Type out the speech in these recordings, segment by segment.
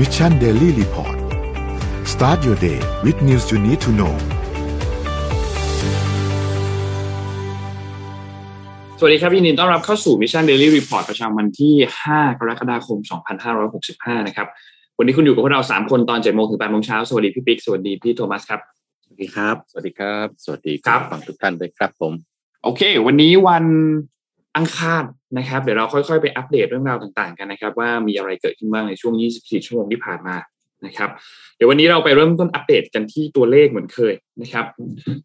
Mission Daily Report start your day with news you need to know สวัสดีครับยินดีต้อนรับเข้าสู่ Mission Daily Report ประจำวันที่ 5 กรกฎาคม 2565 นะครับ วันนี้คุณอยู่กับพวกเรา 3 คนตอน7โมงถึง8โมงเช้า สวัสดีพี่ปิ๊ก สวัสดีพี่โทมัสครับ สวัสดีครับ สวัสดีครับ สวัสดีครับฟังทุกท่านด้วยครับผม โอเค วันนี้วัน อังคารนะครับ เดี๋ยวเราค่อยๆ ไปอัปเดตเรื่องราวต่างๆกันนะครับ ว่ามีอะไรเกิดขึ้นบ้างในช่วง 24 ชั่วโมงที่ผ่านมานะครับ เดี๋ยววันนี้เราไปเริ่มต้นอัปเดตกันที่ตัวเลขเหมือนเคยนะครับ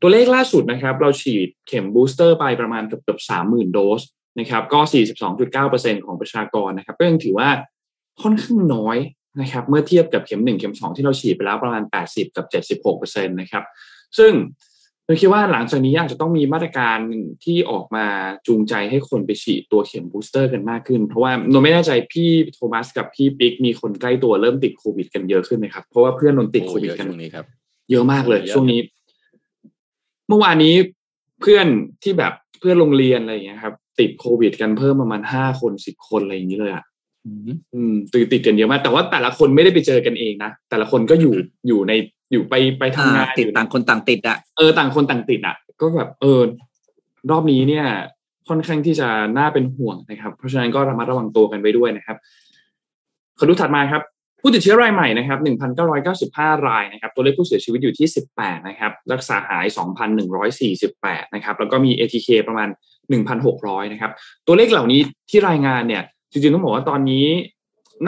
ตัวเลขล่าสุดนะครับ เราฉีดเข็มบูสเตอร์ไปประมาณเกือบๆ30,000โดสนะครับ ก็ 42.9%ของประชากรนะครับก็ยังถือว่าค่อนข้างน้อยนะครับ เมื่อเทียบกับเข็ม 1 เข็ม 2 ที่เราฉีดไปแล้วประมาณ 80 กับ 76%นะครับ ซึ่ง เราคิดว่าหลังจากนี้อาจจะต้องมีมาตรการที่ออกมาจูงใจให้คนไปฉีดตัวเข็ม booster กันมากขึ้น เพราะว่าโนไม่แน่ใจพี่โทมัสกับพี่ปิ๊กมีคนใกล้ตัวเริ่มติดโควิดกันเยอะขึ้นไหมครับ เพราะว่าเพื่อนนนติดโควิดเยอะกันช่วงนี้ครับเยอะมากเลยเยอะช่วงนี้ เมื่อวานนี้เพื่อนที่แบบเพื่อนโรงเรียนอะไรอย่างเงี้ยครับ ติดโควิด กันเพิ่มประมาณห้าคนสิบคนอะไรอย่างนี้เลยอะอืมติดติดกันเยอะมากแต่ว่าแต่ละคนไม่ได้ไปเจอกันเองนะแต่ละคนก็อยู่อยู่ใน อยู่ไปไปทำงานอ่าติดอยู่ในต่างคนต่างติดอะเออต่างคนต่างติดอะ ก็แบบเออรอบนี้เนี่ย ค่อนข้างที่จะน่าเป็นห่วงนะครับ เพราะฉะนั้นก็ระมัดระวังตัวกันไปด้วยนะครับขอดูถัดมาครับ ผู้ติดเชื้อรายใหม่นะครับ1,995 รายนะครับ ตัวเลขผู้เสียชีวิตอยู่ที่ 18 นะครับ รักษาหาย 2,148 นะครับ แล้วก็มี ATK ประมาณ 1,600 นะครับ ตัวเลขเหล่านี้ที่รายงานเนี่ย จริงๆต้องบอกว่าตอนนี้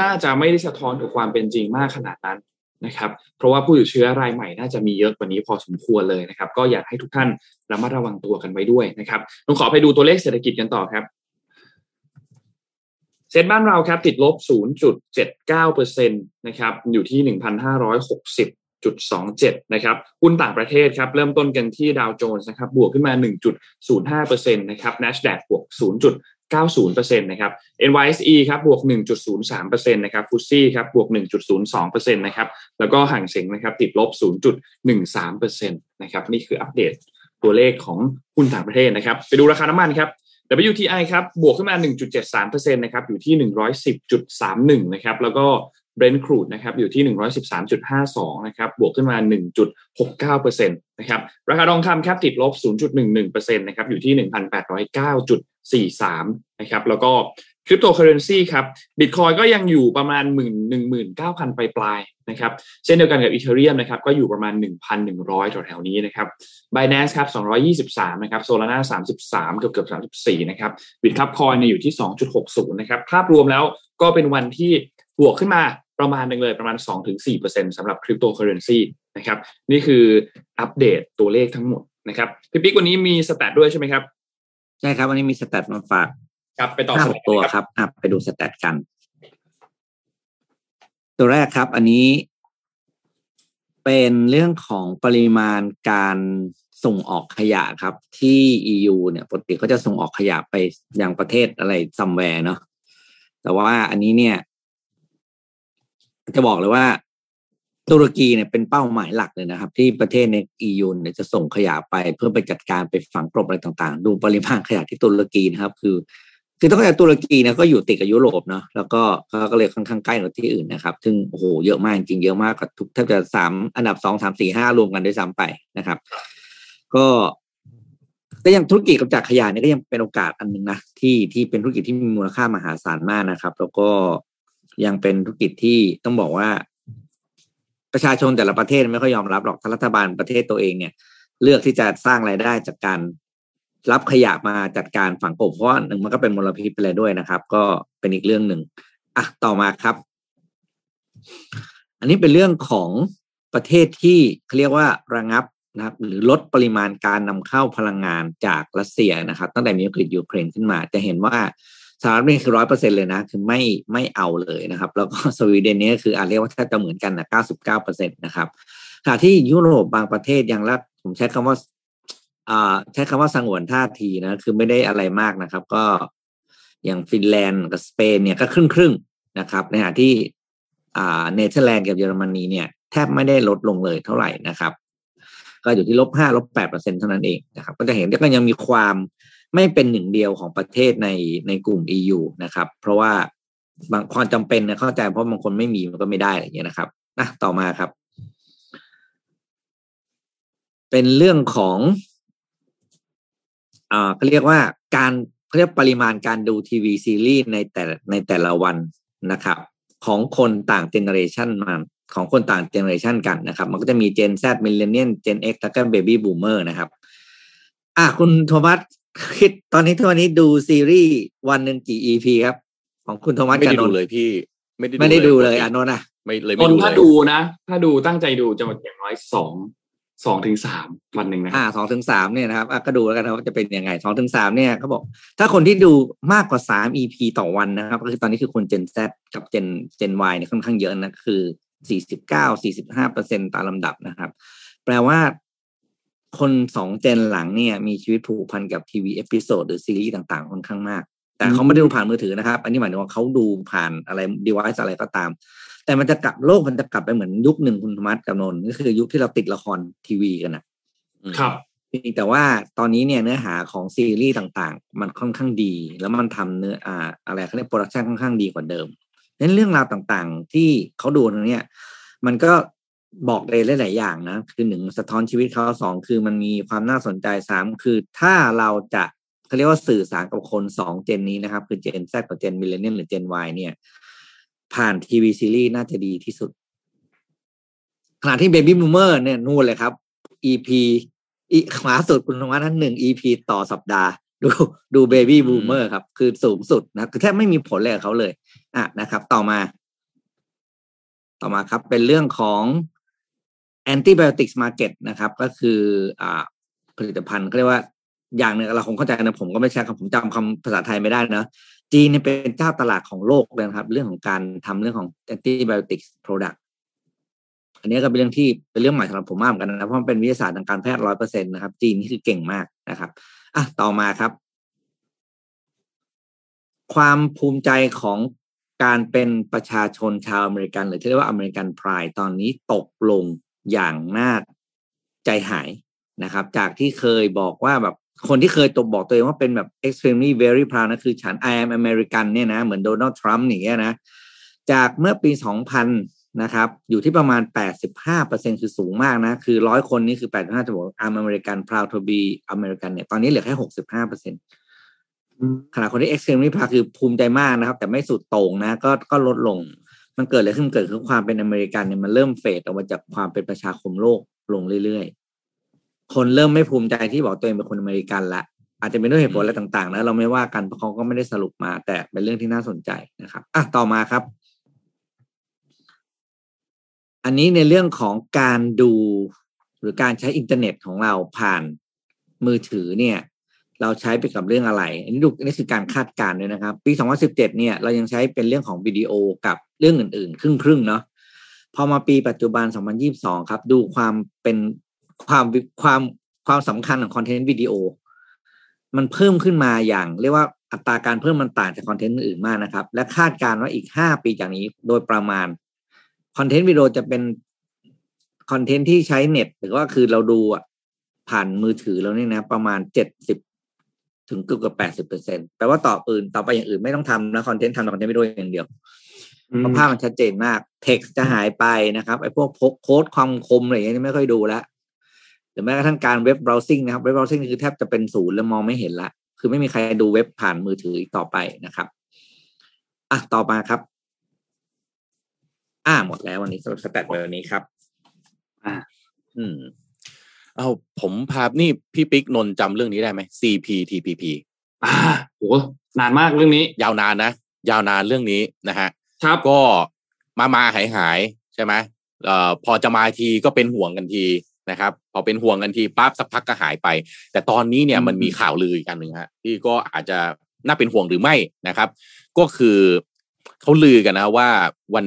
น่าจะไม่ได้สะท้อนกับความเป็นจริงมากขนาดนั้น นะครับเพราะว่าผู้ติดเชื้อรายใหม่น่าจะมีเยอะกว่านี้พอสมควรเลยนะครับก็อยากให้ทุกท่านระมัดระวังตัวกันไว้ด้วยนะครับผมขอไปดูตัวเลขเศรษฐกิจกันต่อครับเซ็นบ้านเราครับติดลบ 0.79%นะครับอยู่ที่ 1,560.27 นะครับหุ้นต่างประเทศครับเริ่มต้นกันที่ดาวโจนส์นะครับบวกขึ้นมา 1.05%นะครับ NASDAQ บวก 0.90%นะครับ NYSE ครับบวก 1.03%นะครับฟุตซี่ครับบวก 1.02%นะครับแล้วก็ห่างเสียงนะครับติดลบ 0.13%นะครับนี่คืออัปเดตตัวเลขของหุ้นต่างประเทศนะครับ ไปดูราคาน้ำมันครับ WTI ครับบวกขึ้นมา 1.73%นะครับอยู่ที่ 110.31 นะครับแล้วก็ Brent crude นะครับอยู่ที่ 113.52 นะครับบวกขึ้นมา 1.69%นะครับราคาทองคำครับติดลบ 0.11%นะครับอยู่ที่ 1,809. 43นะครับแล้วก็คริปโตเคอเรนซีครับบิตคอยก็ยังอยู่ประมาณ 1 19,000ปลายๆนะครับเช่นเดียวกันกับ Ethereum นะครับก็อยู่ประมาณ 1,100แถวๆนี้นะครับ Binance ครับ223นะครับ Solana 33 เกือบเกือบ34นะครับ Bitkub Coin เนี่ยอยู่ที่ 2.60นะครับภาพรวมแล้วก็เป็นวันที่บวกขึ้นมาประมาณหนึ่งเลยประมาณ 2-4%สำหรับคริปโตเคอเรนซีนะครับนี่คืออัปเดตตัวเลขทั้งหมดนะครับพี่ปิ๊กวันนี้มี stat ด้วยใช่ไหมครับ ใช่ครับวันนี้มี stat มาฝากครับไปต่อ stat ห้าตัวเลยครับอะไปดู stat กัน ตัวแรกครับ อันนี้เป็นเรื่องของปริมาณการส่งออกขยะครับ ที่ EU เนี่ยปกติเขาจะส่งออกขยะไปยังประเทศอะไร somewhere เนาะแต่ว่าอันนี้เนี่ย จะบอกเลยว่า ตุรกีเนี่ยเป็นเป้าหมายหลักเลยนะครับ ที่ประเทศใน EU เนี่ยจะส่งขยะไปเพื่อไปจัดการไปฝังกลบอะไรต่างๆ ดูปริมาณขยะที่ตุรกีนะครับ คือ คือต้องเข้าใจตุรกีเนี่ยก็อยู่ติดกับยุโรปเนาะแล้วก็เขาก็เลยค่อนข้างใกล้กับที่อื่นนะครับ ซึ่งโอ้โหเยอะมากจริงเยอะมากกว่าทุกแทบจะสามอันดับสองสามสี่ห้ารวมกันด้วยซ้ำไปนะครับ ก็ก็ยังธุรกิจกำจัดขยะนี่ก็ยังเป็นโอกาสอันหนึ่งนะที่ที่เป็นธุรกิจที่มีมูลค่ามหาศาลมากนะครับ แล้วก็ยังเป็นธุรกิจที่ต้องบอกว่า ประชาชนแต่ละประเทศไม่ค่อยยอมรับหรอกถ้ารัฐบาลประเทศตัวเองเนี่ย เลือกที่จะสร้างรายได้จากการรับขยะมาจัดการฝังกบเพราะหนึ่งมันก็เป็นมลพิษไปเลยด้วยนะครับ ก็เป็นอีกเรื่องหนึ่งอะต่อมาครับ อันนี้เป็นเรื่องของประเทศที่เขาเรียกว่าระงับนะครับ หรือลดปริมาณการนำเข้าพลังงานจากรัสเซียนะครับ ตั้งแต่มีวิกฤตยูเครนขึ้นมา จะเห็นว่า สหรัฐนี่คือร้อยเปอร์เซ็นเลยนะ คือไม่ไม่เอาเลยนะครับ แล้วก็สวีเดนเนี่ยคืออาจเรียกว่าแทบจะเหมือนกันนะเก้าสิบเก้าเปอร์เซ็นตนะครับขณะที่ยุโรปบางประเทศยังรักผมใช้คำว่าอ่าใช้คำว่าสงวนท่าทีนะ คือไม่ได้อะไรมากนะครับ ก็อย่างฟินแลนด์กับสเปนเนี่ยก็ครึ่งครึ่งนะครับ ในขณะที่อ่าเนเธอร์แลนด์กับเยอรมนีเนี่ยแทบไม่ได้ลดลงเลยเท่าไหร่นะครับ ก็อยู่ที่ลบห้าลบแปดเปอร์เซ็นเท่านั้นเองนะครับ ก็จะเห็นก็ยังมีความ ไม่เป็นหนึ่งเดียวของประเทศในในกลุ่ม EU นะครับ เพราะว่าบางความจำเป็นนะเข้าใจเพราะบางคนไม่มีมันก็ไม่ได้อะไรอย่างเงี้ยนะครับนะต่อมาครับ เป็นเรื่องของอ่าเขาเรียกว่าการเขาเรียกปริมาณการดูทีวีซีรีส์ในแต่ในแต่ละวันนะครับ ของคนต่าง generation มาของคนต่าง generation กันนะครับ มันก็จะมีเจน Z มิลเลนเนียนเจน X แล้วก็เบบี้บูมเมอร์นะครับ อะคุณโทมัส คิดตอนนี้ทุกวันนี้ดูซีรีส์วันหนึ่งกี่ EP ครับ ของคุณโทมัสไม่กับได้นดูนท์เลยพี่ ไม่ได้ไม่ได้ดูเลยปกติอะนนท์อะไม่เลยคไม่นดูถ้าเลยดูนะ ถ้าดูตั้งใจดูจะอย่างน้อยสองสองถึงสามวันหนึ่งนะคอ่ารับสองถึงสามเนี่ยนะครับอะก็ดูแล้วกันนะว่าจะเป็นยังไงสองถึงสามเนี่ยเขาบอก ถ้าคนที่ดูมากกว่าสาม EP ต่อวันนะครับก็คือตอนนี้คือคน Gen Z กับ Gen Gen Y เนี่ยค่อนข้างเยอะนะ คือสี่สิบเก้าสี่สิบห้าเปอร์เซ็นตามลำดับนะครับ แปลว่า คนสอง Gen หลังเนี่ยมีชีวิตผูกพันกับทีวี episode หรือซีรีส์ต่างๆค่อนข้างมาก แต่เขาไม่ได้ดูผ่านมือถือนะครับ อันนี้หมายถึงว่าเขาดูผ่านอะไร device อะไรก็ตาม แต่มันจะกลับโลกมันจะกลับไปเหมือนยุคหนึ่งคุณธรรมัสกับนนท์ก็คือยุคที่เราติดละครทีวีกันนะอืมครับเพียงแต่ว่าตอนนี้เนี่ยเนื้อหาของซีรีส์ต่างๆ มันค่อนข้างดี แล้วมันทำเนื้ออ่าอะไรเขาเรียก production ค่อนข้างดีกว่าเดิมนั้นเรื่องราวต่างๆ ที่เขาดูเนี่ยมันก็ บอกเลยหลายๆอย่างนะ คือหนึ่งสะท้อนชีวิตเขาสองคือมันมีความน่าสนใจสามคือถ้าเราจะเขาเรียกว่าสื่อสารกับคนสอง Gen นี้นะครับ คือ Gen Z กับ Gen Millennial หรือ Gen Y เนี่ย ผ่านทีวีซีรีส์น่าจะดีที่สุดขณะที่ Baby Boomer เนี่ยนู่นเลยครับ EP อีขวาสุดคุณธวัฒน์นั้นหนึ่ง EP ต่อสัปดาห์ ดูดู Baby Boomer ครับ คือสูงสุดนะคือแทบไม่มีผลเลยกับเขาเลย อะนะครับ ต่อมา ต่อมาครับ เป็นเรื่องของ antibiotics market นะครับ ก็คืออ่าผลิตภัณฑ์เขาเรียกว่าอย่างหนึ่งเราคงเข้าใจนะผมก็ไม่ใช่คำผมจำคำภาษาไทยไม่ได้นะจีนเนี่ยเป็นเจ้าตลาดของโลกเลยนะครับ เรื่องของการทำเรื่องของ antibiotics product อันนี้ก็เป็นเรื่องที่เป็นเรื่องใหม่สำหรับผมมากเหมือนกันนะเพราะมันเป็นวิทยาศาสตร์ทางการแพทย์ร้อยเปอร์เซ็นต์นะครับ จีนนี่คือเก่งมากนะครับอะต่อมาครับ ความภูมิใจของการเป็นประชาชนชาวอเมริกัน หรือที่เรียกว่าอเมริกันพรายตอนนี้ตกลง อย่างน่าใจหายนะครับ จากที่เคยบอกว่าแบบคนที่เคยตบบอกตัวเองว่าเป็นแบบ extremely very proud นะคือฉัน I am American เนี่ยนะเหมือนโดนัลด์ทรัมป์อย่างเงี้ยนะจากเมื่อปี 2000 นะครับ อยู่ที่ประมาณ 85%คือสูงมากนะ คือร้อยคนนี่คือ 85จะบอก I'm American proud to be American เนี่ยตอนนี้เหลือแค่ 65%ขณะคนที่ extremely proud คือภูมิใจมากนะครับ แต่ไม่สุดโต่งนะ ก็ก็ลดลง มันเกิดอะไรขึ้นเกิดขึ้นความเป็นอเมริกันเนี่ยมันเริ่มเฟดออกมาจากความเป็นประชาคมโลกลงเรื่อยๆ คนเริ่มไม่ภูมิใจที่บอกตัวเองเป็นคนอเมริกันละอาจจะเป็นด้วยเหตุผลอะไรต่างๆนะเราไม่ว่ากันเพราะเขาก็ไม่ได้สรุปมา แต่เป็นเรื่องที่น่าสนใจนะครับอะต่อมาครับ อันนี้ในเรื่องของการดูหรือการใช้อินเทอร์เน็ตของเราผ่านมือถือเนี่ย เราใช้ไปกับเรื่องอะไร อันนี้ดูนี่คือการคาดการณ์ด้วยนะครับ ปี 2017 เนี่ยเรายังใช้เป็นเรื่องของวิดีโอกับเรื่องอื่นๆ ครึ่งๆเนาะพอมาปีปัจจุบัน 2022 ครับ ดูความเป็นความความความสำคัญของคอนเทนต์วิดีโอ มันเพิ่มขึ้นมาอย่างเรียกว่าอัตราการเพิ่มมันต่างจากคอนเทนต์อื่นมากนะครับ และคาดการณ์ว่าอีก 5 ปีจากนี้โดยประมาณคอนเทนต์วิดีโอจะเป็นคอนเทนต์ที่ใช้เน็ตหรือว่าคือเราดูอะผ่านมือถือแล้วเนี่ยนะ ประมาณเจ็ดสิบ ถึงเกือบกับแปดสิบเปอร์เซ็นแปลว่าต่ออื่นต่อไปอย่างอื่นไม่ต้องทำนะคอนเทนต์ทำแต่คอนเทนต์วิดีโออย่างเดียวเพราะภาพมันชัดเจนมาก เท็กซ์จะหายไปนะครับไอ้พวก quote คำคมอะไรอย่างเงี้ยไม่ค่อยดูแล้วหรือแม้กระทั่งการ web browsing นะครับ web browsing คือแทบจะเป็นศูนย์แล้วมองไม่เห็นละ คือไม่มีใครดูเว็บผ่านมือถืออีกต่อไปนะครับอะต่อมาครับ อ่าหมดแล้ววันนี้สำหรับสแตทวันนี้ครับ อ่า อืม เอาผมพานี่พี่ปิ๊กนนท์จำเรื่องนี้ได้ไหม CPTPP อ่าโหนานมากเรื่องนี้ ยาวนานนะ ยาวนานเรื่องนี้นะฮะครับก็มามาหายหายๆใช่ไหมเอ่อพอจะมาทีก็เป็นห่วงกันทีนะครับ พอเป็นห่วงกันทีปั๊บสักพักก็หายไป แต่ตอนนี้เนี่ยอืมมันมีข่าวลืออีกอันหนึ่งฮะที่ก็อาจจะน่าเป็นห่วงหรือไม่นะครับ ก็คือเขาลือกันนะว่าวัน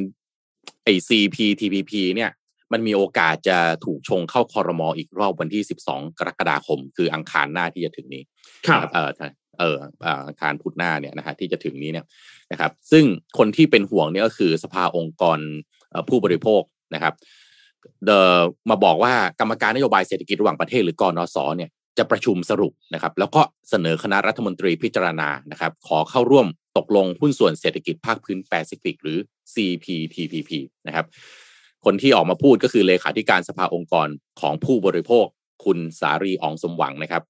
ไอ CPTPP เนี่ย มันมีโอกาสจะถูกชงเข้าคอรมออีกรอบวันที่ 12 กรกฎาคม คืออังคารหน้าที่จะถึงนี้ครับเออเออเอ่ออังคารพุธหน้าเนี่ยนะฮะที่จะถึงนี้เนี่ยนะครับ ซึ่งคนที่เป็นห่วงเนี่ยก็คือสภาองค์กรเอ่อผู้บริโภคนะครับเดมาบอกว่ากรรมการนโยบายเศรษฐกิจระหว่างประเทศหรือกรนสเนี่ยจะประชุมสรุปนะครับ แล้วก็เสนอคณะรัฐมนตรีพิจารณานะครับ ขอเข้าร่วมตกลงหุ้นส่วนเศรษฐกิจภาคพื้นแปซิฟิกหรือ CPTPP นะครับ คนที่ออกมาพูดก็คือเลขาธิการสภาองค์กรของผู้บริโภค คุณสารีอองสมหวังนะครับ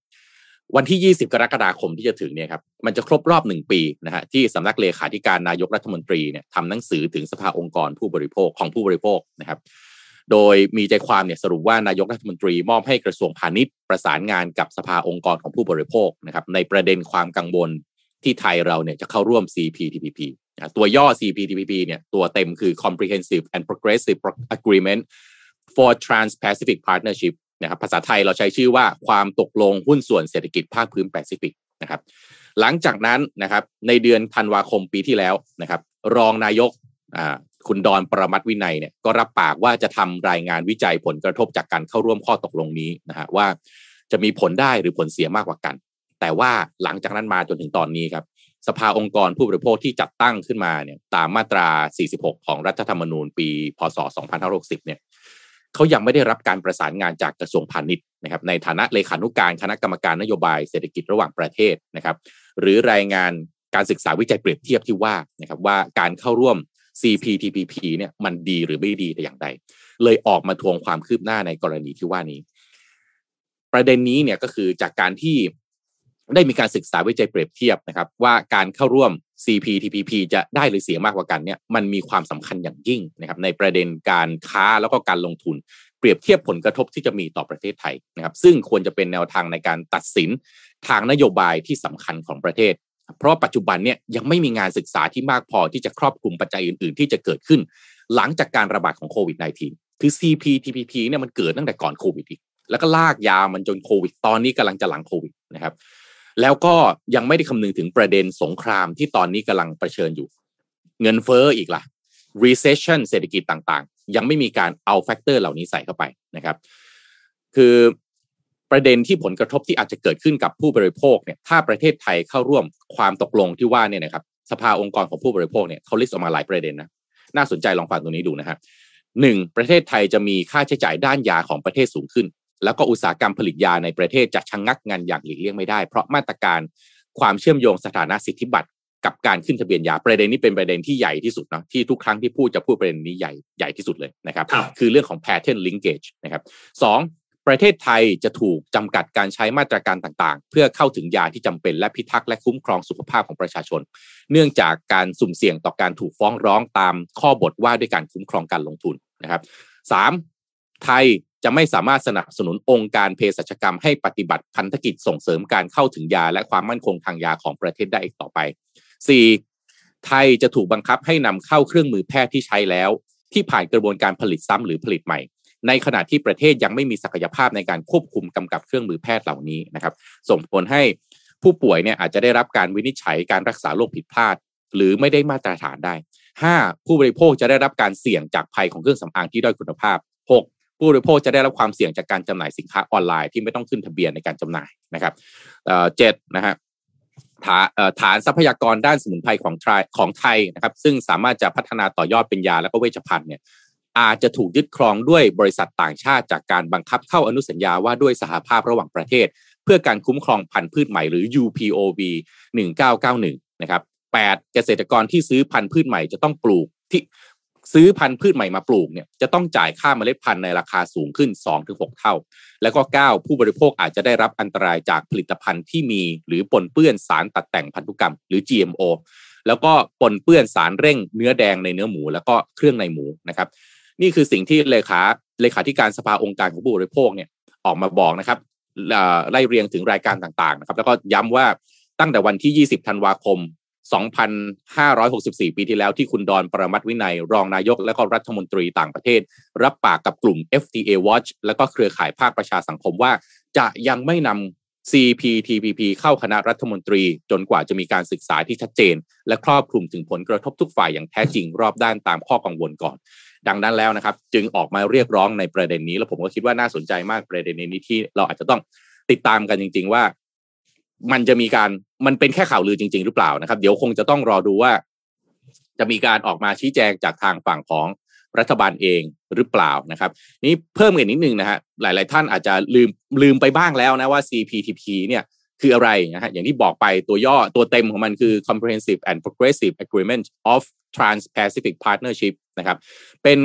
วันที่ 20 กรกฎาคมที่จะถึงเนี่ยครับมันจะครบรอบหนึ่งปีนะฮะที่สำนักเลขาธิการนายกรัฐมนตรีเนี่ยทำหนังสือถึงสภาองค์กรผู้บริโภคของผู้บริโภคนะครับโดยมีใจความเนี่ยสรุปว่านายกรัฐมนตรีมอบให้กระทรวงพาณิชย์ประสานงานกับสภาองค์กรของผู้บริโภคนะครับในประเด็นความกังวลที่ไทยเราเนี่ยจะเข้าร่วม CPTPP ตัวย่อ CPTPP เนี่ยตัวเต็มคือ Comprehensive and Progressive Agreement for Trans-Pacific Partnership นะครับภาษาไทยเราใช้ชื่อว่าความตกลงหุ้นส่วนเศรษฐกิจภาคพื้นแปซิฟิกนะครับหลังจากนั้นนะครับในเดือนธันวาคมปีที่แล้วนะครับรองนายกคุณดอนประมัตวินัยเนี่ยก็รับปากว่าจะทำรายงานวิจัยผลกระทบจากการเข้าร่วมข้อตกลงนี้นะฮะว่าจะมีผลได้หรือผลเสียมากกว่ากัน แต่ว่าหลังจากนั้นมาจนถึงตอนนี้ครับ สภาองค์กรผู้บริโภคที่จัดตั้งขึ้นมาเนี่ยตามมาตรา 46 ของรัฐธรรมนูญปี พศ 2560 เนี่ยเขายังไม่ได้รับการประสานงานจากกระทรวงพาณิชย์นะครับในฐานะเลขานุการคณะกรรมการนโยบายเศรษฐกิจระหว่างประเทศนะครับ หรือรายงานการศึกษาวิจัยเปรียบเทียบที่ว่านะครับว่าการเข้าร่วม CPTPP เนี่ยมันดีหรือไม่ดีแต่อย่างใด เลยออกมาทวงความคืบหน้าในกรณีที่ว่านี้ ประเด็นนี้เนี่ยก็คือจากการที่ ได้มีการศึกษาวิจัยเปรียบเทียบนะครับ ว่าการเข้าร่วม CPTPP จะได้หรือเสียมากกว่ากันเนี่ยมันมีความสำคัญอย่างยิ่งนะครับ ในประเด็นการค้าแล้วก็การลงทุน เปรียบเทียบผลกระทบที่จะมีต่อประเทศไทยนะครับ ซึ่งควรจะเป็นแนวทางในการตัดสินทางนโยบายที่สำคัญของประเทศ เพราะปัจจุบันเนี่ยยังไม่มีงานศึกษาที่มากพอที่จะครอบคลุมปัจจัยอื่น ๆ ที่จะเกิดขึ้น หลังจากการระบาดของโควิด -19 คือ CPTPP เนี่ยมันเกิดตั้งแต่ก่อนโควิดอีกแล้วก็ลากยาวมันจนโควิด ตอนนี้กำลังจะหลังโควิดนะครับ แล้วก็ยังไม่ได้คำนึงถึงประเด็นสงครามที่ตอนนี้กำลังเผชิญอยู่ เงินเฟ้ออีกล่ะ recession เศรษฐกิจต่างๆ ยังไม่มีการเอา factor เหล่านี้ใส่เข้าไปนะครับ คือประเด็นที่ผลกระทบที่อาจจะเกิดขึ้นกับผู้บริโภคเนี่ยถ้าประเทศไทยเข้าร่วมความตกลงที่ว่าเนี่ยนะครับสภาองค์กรของผู้บริโภคเนี่ยเขาลิสต์ออกมาหลายประเด็นนะน่าสนใจลองฟังตรงนี้ดูนะครับหนึ่งประเทศไทยจะมีค่าใช้จ่ายด้านยาของประเทศสูงขึ้น แล้วก็อุตสาหกรรมผลิตยาในประเทศจะชะงงักงานอย่างหลีกเลี่ยงไม่ได้ เพราะมาตรการความเชื่อมโยงสถานะสิทธิบัตรกับการขึ้นทะเบียนยาประเด็นนี้เป็นประเด็นที่ใหญ่ที่สุดนะที่ทุกครั้งที่พูดจะพูดประเด็นนี้ใหญ่ใหญ่ที่สุดเลยนะครับคคือเรื่องของ pattern linkage นะครับสองประเทศไทยจะถูกจำกัดการใช้มาตรการต่างๆ เพื่อเข้าถึงยาที่จำเป็นและพิทักษ์และคุ้มครองสุขภาพของประชาชน เนื่องจากการสุ่มเสี่ยงต่อการถูกฟ้องร้องตามข้อบทว่าด้วยการคุ้มครองการลงทุนนะครับสามไทย จะไม่สามารถสนับสนุนองค์การเภสัชกรรมให้ปฏิบัติพันธกิจส่งเสริมการเข้าถึงยา และความมั่นคงทางยาของประเทศได้อีกต่อไป 4. ไทยจะถูกบังคับให้นำเข้าเครื่องมือแพทย์ที่ใช้แล้ว ที่ผ่านกระบวนการผลิตซ้ำหรือผลิตใหม่ ในขณะที่ประเทศยังไม่มีศักยภาพในการควบคุมกำกับเครื่องมือแพทย์เหล่านี้นะครับ ส่งผลให้ผู้ป่วยเนี่ยอาจจะได้รับการวินิจฉัยการรักษาโรคผิดพลาด หรือไม่ได้มาตรฐานได้ 5. ผู้บริโภคจะได้รับการเสี่ยงจากภัยของเครื่องสำอางที่ด้อยคุณภาพ 6. ผู้บริโภคจะได้รับความเสี่ยงจากการจำหน่ายสินค้าออนไลน์ที่ไม่ต้องขึ้นทะเบียนในการจำหน่ายนะครับเจ็ดนะฮะฐานฐานทรัพยากรด้านสมุนไพรของไทยของไทยนะครับ ซึ่งสามารถจะพัฒนาต่อยอดเป็นยาและก็เวชภัณฑ์เนี่ยอาจจะถูกยึดครองด้วยบริษัทต่างชาติจากการบังคับเข้าอนุสัญญาว่าด้วยสหภาพระหว่างประเทศ เพื่อการคุ้มครองพันธุ์พืชใหม่หรือ UPOV 1991 นะครับ8เกษตรกรที่ซื้อพันธุ์พืชใหม่จะต้องปลูกที่ ซื้อพันธุ์พืชใหม่มาปลูกเนี่ยจะต้องจ่ายค่าเมล็ดพันธุ์ในราคาสูงขึ้น 2-6 เท่า แล้วก็ 9 ผู้บริโภคอาจจะได้รับอันตรายจากผลิตภัณฑ์ที่มี หรือปนเปื้อนสารตัดแต่งพันธุกรรม หรือ GMO แล้วก็ปนเปื้อนสารเร่งเนื้อแดงในเนื้อหมู แล้วก็เครื่องในหมูนะครับ นี่คือสิ่งที่เลขาเลขาธิการสภาองค์การของผู้บริโภคเนี่ยออกมาบอกนะครับไล่เรียงถึงรายการต่างๆนะครับแล้วก็ย้ำว่าตั้งแต่วันที่ 20 ธันวาคม 2,564 ปีที่แล้วที่คุณดอนประมัตวินัย รองนายกและก็รัฐมนตรีต่างประเทศ รับปากกับกลุ่ม FTA Watch และก็เครือข่ายภาคประชาสังคมว่า จะยังไม่นำ CPTPP เข้าคณะรัฐมนตรี จนกว่าจะมีการศึกษาที่ชัดเจน และครอบคลุมถึงผลกระทบทุกฝ่ายอย่างแท้จริงรอบด้านตามข้อกังวลก่อน ดังนั้นแล้วนะครับ จึงออกมาเรียกร้องในประเด็นนี้ แล้วผมก็คิดว่าน่าสนใจมากประเด็นนี้ที่เราอาจจะต้องติดตามกันจริง ๆ ว่า มันจะมีการมันเป็นแค่ข่าวลือจริง ๆ หรือเปล่านะครับ เดี๋ยวคงจะต้องรอดูว่า จะมีการออกมาชี้แจงจากทางฝั่งของรัฐบาลเองหรือเปล่านะครับ นี้เพิ่มอีกนิดนึงนะฮะหลาย ๆ ท่านอาจจะลืมลืมไปบ้างแล้วนะว่า CPTP เนี่ยคืออะไรนะฮะอย่างที่บอกไปตัวย่อตัวเต็มของมันคือ comprehensive and progressive agreement of trans-pacific partnership นะครับ เป็น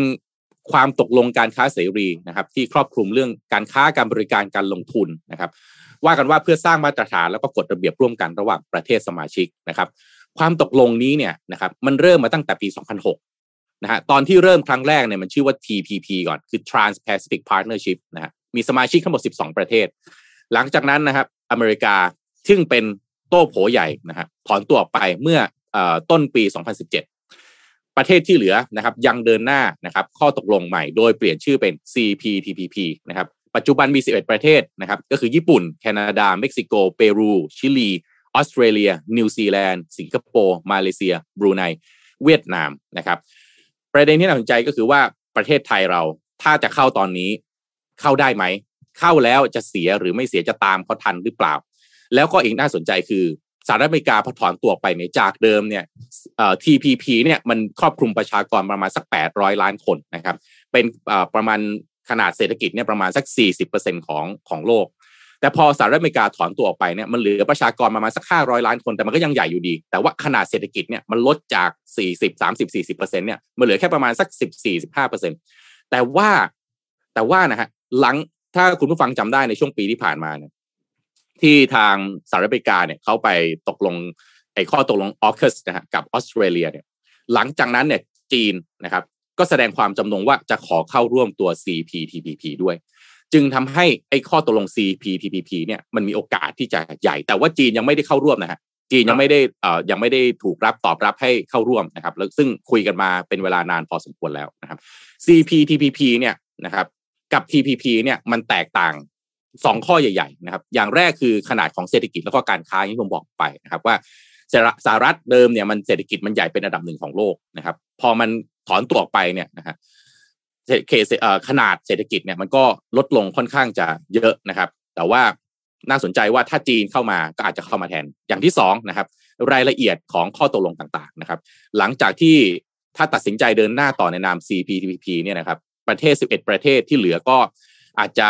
ความตกลงการค้าเสรีนะครับ ที่ครอบคลุมเรื่องการค้าการบริการการลงทุนนะครับ ว่ากันว่าเพื่อสร้างมาตรฐานแล้วก็กฎระเบียบร่วมกันระหว่างประเทศสมาชิกนะครับ ความตกลงนี้เนี่ยนะครับมันเริ่มมาตั้งแต่ปี 2006นะฮะตอนที่เริ่มครั้งแรกเนี่ยมันชื่อว่า TPP ก่อนคือ Trans-Pacific Partnership นะฮะมีสมาชิกทั้งหมด 12 ประเทศ หลังจากนั้นนะครับอเมริกาซึ่งเป็นโต้โผใหญ่นะครับถอนตัวออกไปเมื่ออต้นปี 2017 ประเทศที่เหลือนะครับยังเดินหน้านะครับข้อตกลงใหม่โดยเปลี่ยนชื่อเป็น CPTPP นะครับ ปัจจุบันมี 11 ประเทศนะครับก็คือญี่ปุ่น แคนาดา เม็กซิโก เปรู ชิลี ออสเตรเลีย นิวซีแลนด์ สิงคโปร์ มาเลเซีย บรูไน เวียดนามนะครับ ประเด็นที่น่าสนใจก็คือว่าประเทศไทยเราถ้าจะเข้าตอนนี้เข้าได้ไหม เข้าแล้วจะเสียหรือไม่เสียจะตามเขาทันหรือเปล่า แล้วก็อีกน่าสนใจคือสหรัฐอเมริกาพอถอนตัวไปเนี่ยจากเดิมเนี่ยเอ่อ TPP เนี่ยมันครอบคลุมประชากรประมาณสัก 800 ล้านคนนะครับ เป็นประมาณ ขนาดเศรษฐกิจเนี่ยประมาณสัก 40%ของของโลก แต่พอสหรัฐอเมริกาถอนตัวออกไปเนี่ยมันเหลือประชากรประมาณสัก 500 ล้านคนแต่มันก็ยังใหญ่อยู่ดี แต่ว่าขนาดเศรษฐกิจเนี่ยมันลดจาก 40 30 40%เนี่ยมันเหลือแค่ประมาณสัก 14 15%แต่ว่าแต่ว่านะฮะหลังถ้าคุณผู้ฟังจำได้ในช่วงปีที่ผ่านมาเนี่ยที่ทางสหรัฐอเมริกาเนี่ยเขาไปตกลงไอ้ข้อตกลงออคัสนะฮะกับออสเตรเลียเนี่ยหลังจากนั้นเนี่ยจีนนะครับ ก็แสดงความจำนงว่าจะขอเข้าร่วมตัว CPTPP ด้วย จึงทำให้ไอ้ข้อตกลง CPTPP เนี่ยมันมีโอกาสที่จะใหญ่ แต่ว่าจีนยังไม่ได้เข้าร่วมนะฮะจีนยังไม่ได้เอ่อยังไม่ได้ถูกรับตอบรับให้เข้าร่วมนะครับแล้วซึ่งคุยกันมาเป็นเวลานานพอสมควรแล้วนะครับ CPTPP เนี่ยนะครับกับ TPP เนี่ยมันแตกต่างสองข้อใหญ่ ๆ นะครับ อย่างแรกคือขนาดของเศรษฐกิจแล้วก็การค้าที่ผมบอกไปนะครับว่า สหรัฐเดิมเนี่ยมันเศรษฐกิจมันใหญ่เป็นอันดับหนึ่งของโลกนะครับ พอมันถอนตัวออกไปเนี่ยนะฮะเคขนาดเศรษฐกิจเนี่ยมันก็ลดลงค่อนข้างจะเยอะนะครับ แต่ว่าน่าสนใจว่าถ้าจีนเข้ามาก็อาจจะเข้ามาแทนอย่างที่สองนะครับ รายละเอียดของข้อตกลงต่างๆนะครับ หลังจากที่ถ้าตัดสินใจเดินหน้าต่อในนาม CPTPP เนี่ยนะครับ ประเทศ 11 ประเทศที่เหลือก็อาจจะ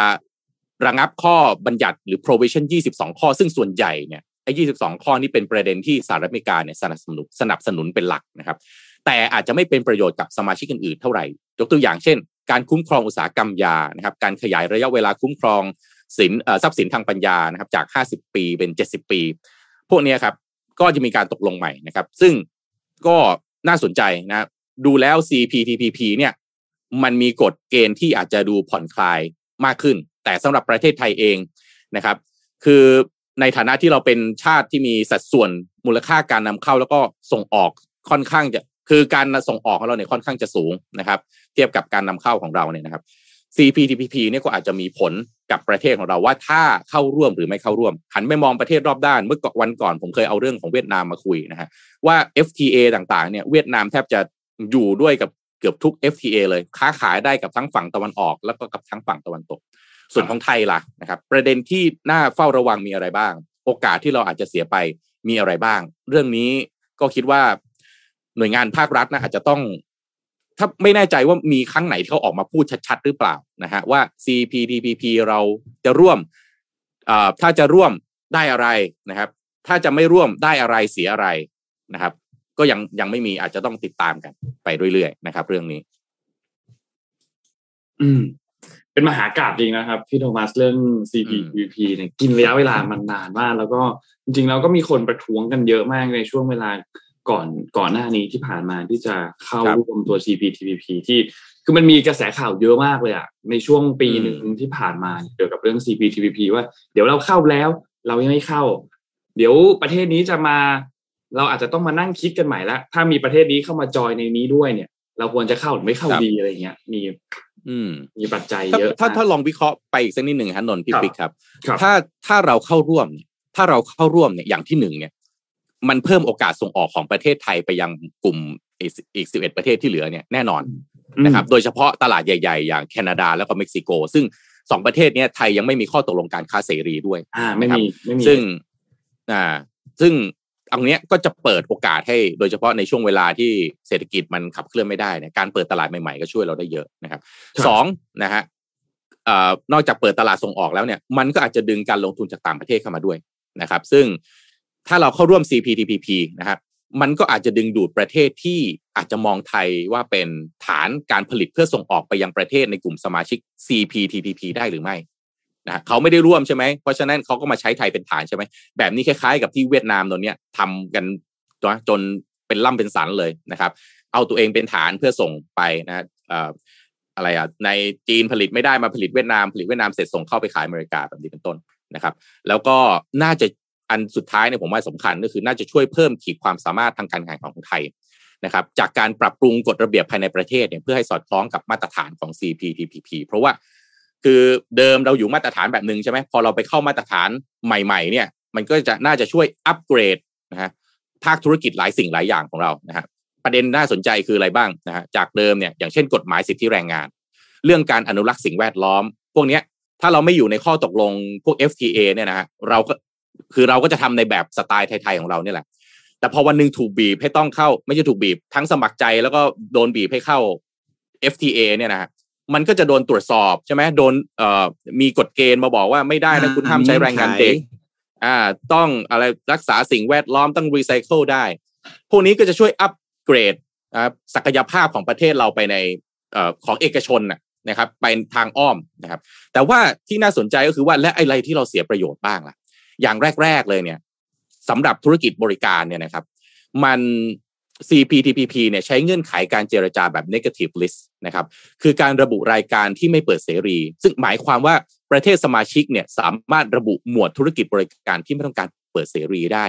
ระงับข้อบัญญัติหรือ provision 22 ข้อ ซึ่งส่วนใหญ่เนี่ย ไอ้22ข้อนี้เป็นประเด็นที่สหรัฐอเมริกาเนี่ยสนับสนุนสนับสนุนเป็นหลักนะครับ แต่อาจจะไม่เป็นประโยชน์กับสมาชิกอื่นๆเท่าไหร่ ยกตัวอย่างเช่น การคุ้มครองอุตสาหกรรมยานะครับการขยายระยะเวลาคุ้มครองสินทรัพย์สินทางปัญญานะครับจาก 50 ปีเป็น 70 ปี พวกนี้ครับก็จะมีการตกลงใหม่นะครับ ซึ่งก็น่าสนใจนะดูแล้ว CPTPP เนี่ยมันมีกฎเกณฑ์ที่อาจจะดูผ่อนคลายมากขึ้น แต่สำหรับประเทศไทยเองนะครับ คือ ในฐานะที่เราเป็นชาติที่มีสัดส่วนมูลค่าการนำเข้าแล้วก็ส่งออกค่อนข้างจะคือการส่งออกของเราเนี่ยค่อนข้างจะสูงนะครับ เทียบกับการนำเข้าของเราเนี่ยนะครับ CPTPP เนี่ยก็อาจจะมีผลกับประเทศของเราว่าถ้าเข้าร่วมหรือไม่เข้าร่วม หันไปมองประเทศรอบด้าน เมื่อวันก่อนผมเคยเอาเรื่องของเวียดนามมาคุยนะฮะว่า FTA ต่างๆเนี่ยเวียดนามแทบจะอยู่ด้วยกับเกือบทุก FTA เลยค้าขายได้กับทั้งฝั่งตะวันออก แล้วก็กับทั้งฝั่งตะวันตก ส่วนของไทยล่ะนะครับ ประเด็นที่น่าเฝ้าระวังมีอะไรบ้าง โอกาสที่เราอาจจะเสียไปมีอะไรบ้าง เรื่องนี้ก็คิดว่าหน่วยงานภาครัฐนะอาจจะต้อง ถ้าไม่แน่ใจว่ามีครั้งไหนที่เขาออกมาพูดชัด ๆ หรือเปล่านะฮะว่า CPTPP เราจะร่วมถ้าจะร่วมได้อะไรนะครับ ถ้าจะไม่ร่วมได้อะไรเสียอะไรนะครับ ก็ยังยังไม่มีอาจจะต้องติดตามกันไปเรื่อยๆนะครับ เรื่องนี้ อืม เป็นมหากราบจริงนะครับ พี่โทมัสเรื่อง CPTPP เนี่ยกินระยะเวลามันนานมาก แล้วก็จริงๆแล้วก็มีคนประท้วงกันเยอะมากในช่วงเวลาก่อนก่อนหน้านี้ที่ผ่านมาที่จะเข้าร่วมตัว CPTPP ที่คือมันมีกระแสข่าวเยอะมากเลยอะในช่วงปีหนึ่งที่ผ่านมาเกี่ยวกับเรื่อง CPTPP ว่าเดี๋ยวเราเข้าแล้วเรายังไม่เข้า เดี๋ยวประเทศนี้จะมา เราอาจจะต้องมานั่งคิดกันใหม่ละถ้ามีประเทศนี้เข้ามาจอยในนี้ด้วยเนี่ย เราควรจะเข้าหรือไม่เข้าดีอะไรเงี้ย มี อืมมีปัจจัยเยอะถ้าถ้าลองวิเคราะห์ไปอีกสักนิดหนึ่งฮะนนท์พี่ปิ๊กครับครับ ถ้าถ้าเราเข้าร่วม ถ้าเราเข้าร่วมเนี่ยอย่างที่หนึ่งเนี่ย มันเพิ่มโอกาสส่งออกของประเทศไทยไปยังกลุ่มอีกสิบเอ็ดประเทศที่เหลือเนี่ยแน่นอนนะครับ โดยเฉพาะตลาดใหญ่ๆ อย่างแคนาดาแล้วก็เม็กซิโก ซึ่งสองประเทศเนี้ยไทยยังไม่มีข้อตกลงการค้าเสรีด้วยอ่าไม่มีไม่มีซึ่งอ่าซึ่ง อันเนี้ยก็จะเปิดโอกาสให้โดยเฉพาะในช่วงเวลาที่เศรษฐกิจมันขับเคลื่อนไม่ได้เนี่ยการเปิดตลาดใหม่ๆก็ช่วยเราได้เยอะนะครับสองนะฮะเอ่อนอกจากเปิดตลาดส่งออกแล้วเนี่ยมันก็อาจจะดึงการลงทุนจากต่างประเทศเข้ามาด้วยนะครับ ซึ่งถ้าเราเข้าร่วม CPTPP นะครับมันก็อาจจะดึงดูดประเทศที่อาจจะมองไทยว่าเป็นฐานการผลิตเพื่อส่งออกไปยังประเทศในกลุ่มสมาชิก CPTPP ได้หรือไม่ นะเขาไม่ได้ร่วมใช่ไหมเพราะฉะนั้นเขาก็มาใช้ไทยเป็นฐานใช่ไหมแบบนี้คล้ายๆ กับที่เวียดนามตอนนี้ยทำกันจนเป็นล่ำเป็นสันเลยนะครับ เอาตัวเองเป็นฐานเพื่อส่งไปนะอะไรอะในจีนผลิตไม่ได้มาผลิตเวียดนามผลิตเวียดนามเสร็จส่งเข้าไปขายอเมริกาแบบนี้เป็นต้นนะครับ แล้วก็น่าจะอันสุดท้ายเนี่ยผมว่าสำคัญก็คือน่าจะช่วยเพิ่มขีดความสามารถทางการแข่งขันของไทยนะครับ จากการปรับปรุงกฎระเบียบภายในประเทศเนี่ยเพื่อให้สอดคล้องกับมาตรฐานของ CPTPP เพราะว่า คือเดิมเราอยู่มาตรฐานแบบหนึ่งใช่ไหมพอเราไปเข้ามาตรฐานใหม่ ๆ เนี่ย มันก็จะน่าจะช่วยอัปเกรดนะฮะภาคธุรกิจหลายสิ่งหลายอย่างของเรานะฮะประเด็นน่าสนใจคืออะไรบ้างนะฮะจากเดิมเนี่ยอย่างเช่นกฎหมายสิทธิแรงงาน เรื่องการอนุรักษ์สิ่งแวดล้อม พวกเนี้ยถ้าเราไม่อยู่ในข้อตกลงพวก FTA เนี่ยนะฮะเราก็คือเราก็จะทำในแบบสไตล์ไทยๆของเราเนี่ยแหละ แต่พอวันหนึ่งถูกบีบให้ต้องเข้า ไม่ใช่ถูกบีบ ทั้งสมัครใจแล้วก็โดนบีบให้เข้า FTA เนี่ยนะฮะ มันก็จะโดนตรวจสอบใช่ไหมโดนเอ่อมีกฎเกณฑ์มาบอกว่าไม่ได้นะคุณห้ามใช้แรงงานเด็กอ่าต้องอะไรรักษาสิ่งแวดล้อมต้องรีไซเคิลได้ พวกนี้ก็จะช่วยอัปเกรดศักยภาพของประเทศเราไปในเอ่อของเอกชนนะครับไปทางอ้อมนะครับ แต่ว่าที่น่าสนใจก็คือว่าและอะไรที่เราเสียประโยชน์บ้างล่ะ อย่างแรก ๆเลยเนี่ยสำหรับธุรกิจบริการเนี่ยนะครับ มัน CPTPP เนี่ยใช้เงื่อนไขการเจรจาแบบ negative list นะครับคือการระบุรายการที่ไม่เปิดเสรี ซึ่งหมายความว่าประเทศสมาชิกเนี่ยสามารถระบุหมวดธุรกิจบริการที่ไม่ต้องการเปิดเสรีได้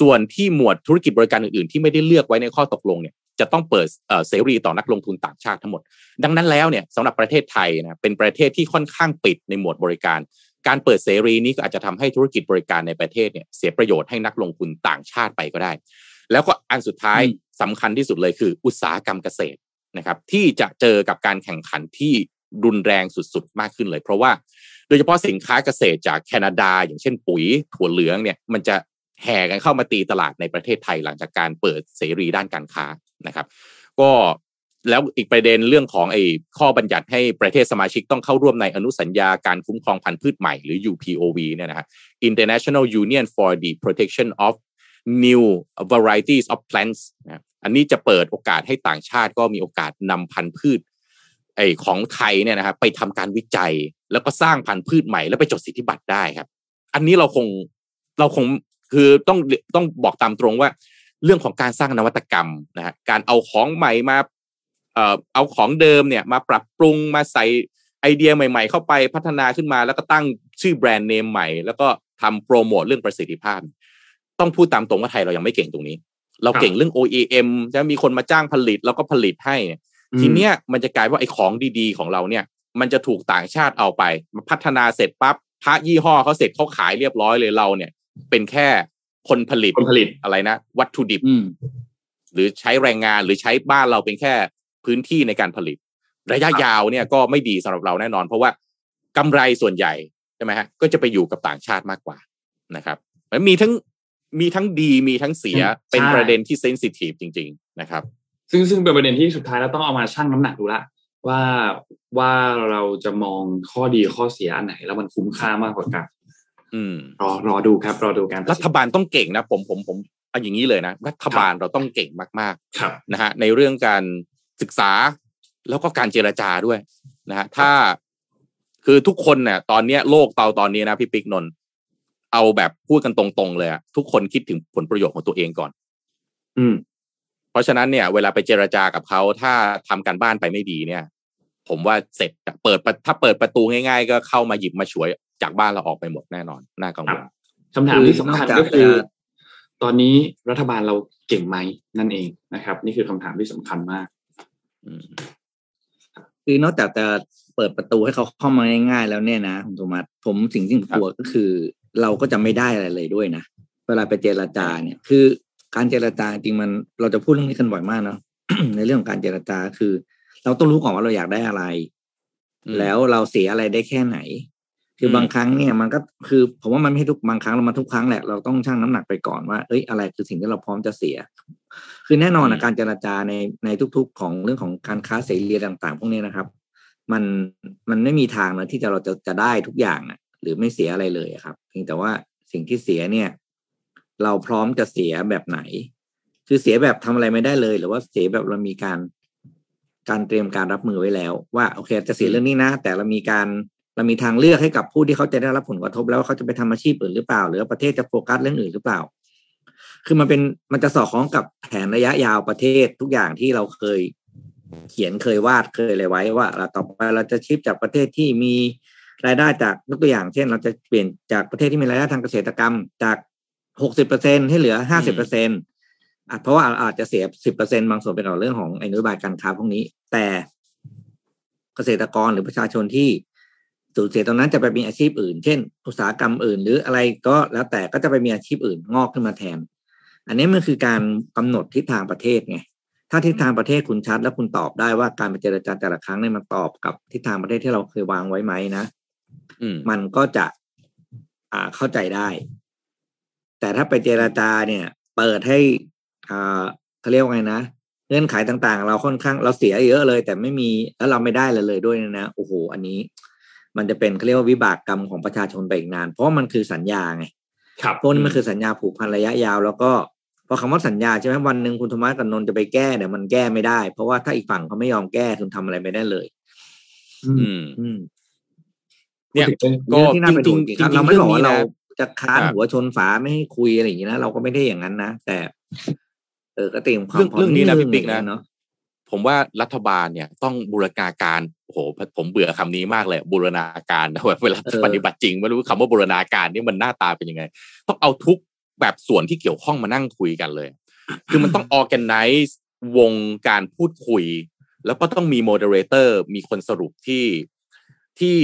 ส่วนที่หมวดธุรกิจบริการอื่นๆ ที่ไม่ได้เลือกไว้ในข้อตกลงเนี่ยจะต้องเปิดเสรีต่อนักลงทุนต่างชาติทั้งหมด ดังนั้นแล้วเนี่ยสำหรับประเทศไทยนะเป็นประเทศที่ค่อนข้างปิดในหมวดบริการ การเปิดเสรีนี้ก็อาจจะทำให้ธุรกิจบริการในประเทศเนี่ยเสียประโยชน์ให้นักลงทุนต่างชาติไปก็ได้ แล้วก็อันสุดท้ายสำคัญที่สุดเลยคือ อุตสาหกรรมเกษตรนะครับ ที่จะเจอกับการแข่งขันที่รุนแรงสุดๆ มากขึ้นเลย เพราะว่าโดยเฉพาะสินค้าเกษตรจากแคนาดา อย่างเช่นปุ๋ยถั่วเหลืองเนี่ยมันจะแห่กันเข้ามาตีตลาดในประเทศไทยหลังจากการเปิดเสรีด้านการค้านะครับ ก็แล้วอีกประเด็นเรื่องของไอ้ข้อบัญญัติให้ประเทศสมาชิกต้องเข้าร่วมในอนุสัญญาการคุ้มครองพันธุ์พืชใหม่หรือ UPOV เนี่ยนะฮะ International Union for the Protection of New Varieties of Plants นะอันนี้จะเปิดโอกาสให้ต่างชาติก็มีโอกาสนำพันธุ์พืชไอของไทยเนี่ยนะครับไปทำการวิจัย แล้วก็สร้างพันธุ์พืชใหม่แล้วไปจดสิทธิบัตรได้ครับ อันนี้เราคงเราคงคือต้องต้องบอกตามตรงว่า เรื่องของการสร้างนวัตกรรมนะฮะการเอาของใหม่มาเอ่อเอาของเดิมเนี่ยมาปรับปรุงมาใส่ไอเดียใหม่ ๆ เข้าไปพัฒนาขึ้นมาแล้วก็ตั้งชื่อแบรนด์เนมใหม่ แล้วก็ทำโปรโมทเรื่องประสิทธิภาพ ต้องพูดตามตรงว่าไทยเรายังไม่เก่งตรงนี้ เราเก่งเรื่อง OEM จะมีคนมาจ้างผลิตแล้วก็ผลิตให้ ทีเนี้ยมันจะกลายว่าไอ้ของดีๆ ของเราเนี่ย มันจะถูกต่างชาติเอาไปมาพัฒนาเสร็จปั๊บพระยี่ห้อเขาเสร็จเขาขายเรียบร้อยเลยเราเนี่ย เป็นแค่คนผลิตคนผลิตอะไรนะ วัตถุดิบอืมหรือใช้แรงงานหรือใช้บ้านเราเป็นแค่พื้นที่ในการผลิต ระยะยาวเนี่ยก็ไม่ดีสำหรับเราแน่นอน เพราะว่ากำไรส่วนใหญ่ใช่ไหมฮะก็จะไปอยู่กับต่างชาติมากกว่านะครับมันมีทั้ง มีทั้งดีมีทั้งเสียใช่เป็นประเด็นที่เซนซิทีฟจริง ๆ นะครับ ซึ่งซึ่งเป็นประเด็นที่สุดท้ายแล้วต้องเอามาชั่งน้ำหนักดูละว่าว่าเราจะมองข้อดีข้อเสียอันไหน แล้วมันคุ้มค่ามากกว่ากันอืมรอรอดูครับ รอดูการตัดรัสินฐบาลต้องเก่งนะผมผมผมเอาอย่างนี้เลยนะ รัฐบาลเราต้องเก่งมากครับๆนะฮะในเรื่องการศึกษาแล้วก็การเจรจาด้วยนะฮะถ้าคือทุกคนเนี่ยตอนเนี้ยโลกเตาตอนนี้นะพี่ปิ๊กนนท์ เอาแบบพูดกันตรงๆเลยอะทุกคนคิดถึงผลประโยชน์ของตัวเองก่อน อืม เพราะฉะนั้นเนี่ย เวลาไปเจรจากับเขาถ้าทำการบ้านไปไม่ดีเนี่ย ผมว่าเสร็จอะเปิดประถ้าเปิดประตูง่าย ๆ ก็เข้ามาหยิบมาฉวยจากบ้านเราออกไปหมดแน่นอนน่ากังวลคำถามที่สำคัญนอกจากก็คือจะตอนนี้รัฐบาลเราเก่งไหมนั่นเองนะครับ นี่คือคำถามที่สำคัญมากอืมคือนอกจากจะเปิดประตูให้เขาเข้ามาง่ายๆแล้วเนี่ยนะคุณโทมัสผมสิ่งที่ผมกลัวก็คือ เราก็จะไม่ได้อะไรเลยด้วยนะเวลาไปเจรจาเนี่ย คือการเจรจาจริงมันเราจะพูดเรื่องนี้กันบ่อยมากเนาะในเรื่องของการเจรจาคือ เราต้องรู้ก่อนว่าเราอยากได้อะไรอืมแล้วเราเสียอะไรได้แค่ไหน คือมบางครั้งเนี่ยมันก็คือผมว่ามันไม่ใช่ทุกบางครั้งเรามาทุกครั้งแหละเราต้องชั่งน้ำหนักไปก่อนว่าเอ้ยอะไรคือสิ่งที่เราพร้อมจะเสีย คือแน่นอนนะการเจรจาในในทุก ๆ ของเรื่องของการค้าเสรีต่าง ๆ พวกนี้นะครับ มันมันไม่มีทางนะที่จะเราจะจะได้ทุกอย่างอะ หรือไม่เสียอะไรเลยครับเพียงแต่ว่าสิ่งที่เสียเนี่ย เราพร้อมจะเสียแบบไหน คือเสียแบบทำอะไรไม่ได้เลย หรือว่าเสียแบบเรามีการการเตรียมการรับมือไว้แล้ว ว่าโอเค จะเสียเรื่องนี้นะ แต่เรามีการเรามีทางเลือกให้กับผู้ที่เขาจะได้รับผลกระทบ แล้วว่าเขาจะไปทำอาชีพอื่นหรือเปล่า หรือประเทศจะโฟกัสเรื่องอื่นหรือเปล่า คือมันเป็นมันจะสอดคล้องกับแผนระยะยาวประเทศทุกอย่างที่เราเคยเขียนเคยวาดเคยอะไรไว้ว่าเราต่อไปเราจะชิปจากประเทศที่มี รายได้จากยกตัวอย่างเช่น เราจะเปลี่ยนจากประเทศที่มีรายได้ทางเกษตรกรรมจากหกสิบเปอร์เซ็นให้เหลือห้าสิบเปอร์เซ็นต์เพราะว่าอาจจะเสียสิบเปอร์เซ็นบางส่วนเป็นเรื่องของอนโยบายการค้าพวกนี้ แต่เกษตรกรหรือประชาชนที่สูญเสียตรงนั้นจะไปมีอาชีพอื่น เช่น อุตสาหกรรมอื่น หรืออะไรก็แล้วแต่ก็จะไปมีอาชีพอื่นงอกขึ้นมาแทน อันนี้มันคือการกำหนดทิศทางประเทศไงถ้าทิศทางประเทศคุณชัด แล้วคุณตอบได้ว่าการไปเจรจาแต่ละครั้งเนี่ยมันตอบกับทิศทางประเทศที่เราเคยวางไว้ไหมนะ มมันก็จะอ่าเข้าใจได้ แต่ถ้าไปเจราจาเนี่ย เปิดให้อ่าเขาเรียกว่าไงนะเงื่อนไขต่างๆ เราค่อนข้างเราเสียเยอะเลย แต่ไม่มีแล้วเราไม่ได้เลยเลยด้วยนะโอ้โหอันนี้ มันจะเป็นเขาเรียกว่าวิบากกรรมของประชาชนไปอีกนาน เพราะว่ามันคือสัญญาไงครับพวกนี้มันคือสัญญาผูกพันระยะยาว แล้วก็พอคำว่าสัญญาใช่ไหมวันหนึ่งคุณธรรมะกับนนท์จะไปแก้เนี่ยมันแก้ไม่ได้ เพราะว่าถ้าอีกฝั่งเขาไม่ยอมแก้คุณทำอะไรไม่ได้เลย อืมอืม เนี่ยพูดถึงก็เรื่องที่น่าเป็นจริห่วงงๆจริงครับจริงๆเราไม่บอกว่าเรื่เราองนี้นะจะค้านครับหัวชนฝาไม่ให้คุยอะไรอย่างนี้นะเราก็ไม่ได้อย่างนั้นนะแต่เออก็เตรียมความเรื่องพร้อมเรื่องนี้นะดพี่ปิ๊กนะเนาะผมว่ารัฐบาลเนี่ยต้องบูรณาการโอ้โหผมเบื่อคำนี้มากเลยบูรณาการนะเวลาปฏิบัติจริงไม่รู้คำว่าบูรณาการนี่มันหน้าตาเป็นยังไง ต้องเอาทุกแบบส่วนที่เกี่ยวข้องมานั่งคุยกันเลย คือมันต้อง organize วงการพูดคุย แล้วก็ต้องมี moderator มีคนสรุปที่ที่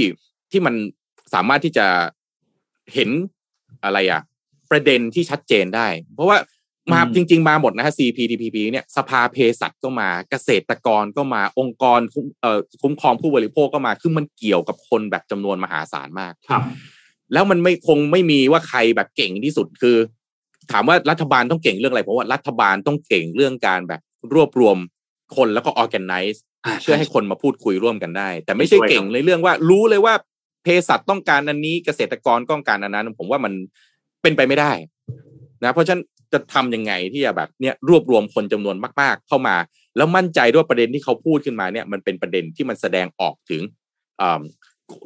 ที่มันสามารถที่จะเห็นอะไรอะประเด็นที่ชัดเจนได้ เพราะว่ามาอืมจริง ๆ มาหมดนะฮะ CPTPP เนี่ยสภาเภสัชก็มาเกษตรกรก็มาองค์กรคุ้มเอ่อคุ้มครองผู้บริโภคก็มาคือมันเกี่ยวกับคนแบบจำนวนมหาศาลมากครับ แล้วมันไม่คงไม่มีว่าใครแบบเก่งที่สุดคือ ถามว่ารัฐบาลต้องเก่งเรื่องอะไรเพราะว่ารัฐบาลต้องเก่งเรื่องการแบบรวบรวมคนแล้วก็ organize อ่าเพื่อให้คนมาพูดคุยร่วมกันได้ แต่ไม่ใช่ด้วยครับเก่งในเรื่องว่ารู้เลยว่า เภสัชต้องการอันนี้เกษตรกรต้องการอันนั้น ผมว่ามันเป็นไปไม่ได้นะเพราะฉะนั้นจะทำยังไงที่จะแบบเนี่ยรวบรวมคนจำนวนมาก ๆ เข้ามา แล้วมั่นใจด้วยประเด็นที่เขาพูดขึ้นมาเนี่ยมันเป็นประเด็นที่มันแสดงออกถึงอ่า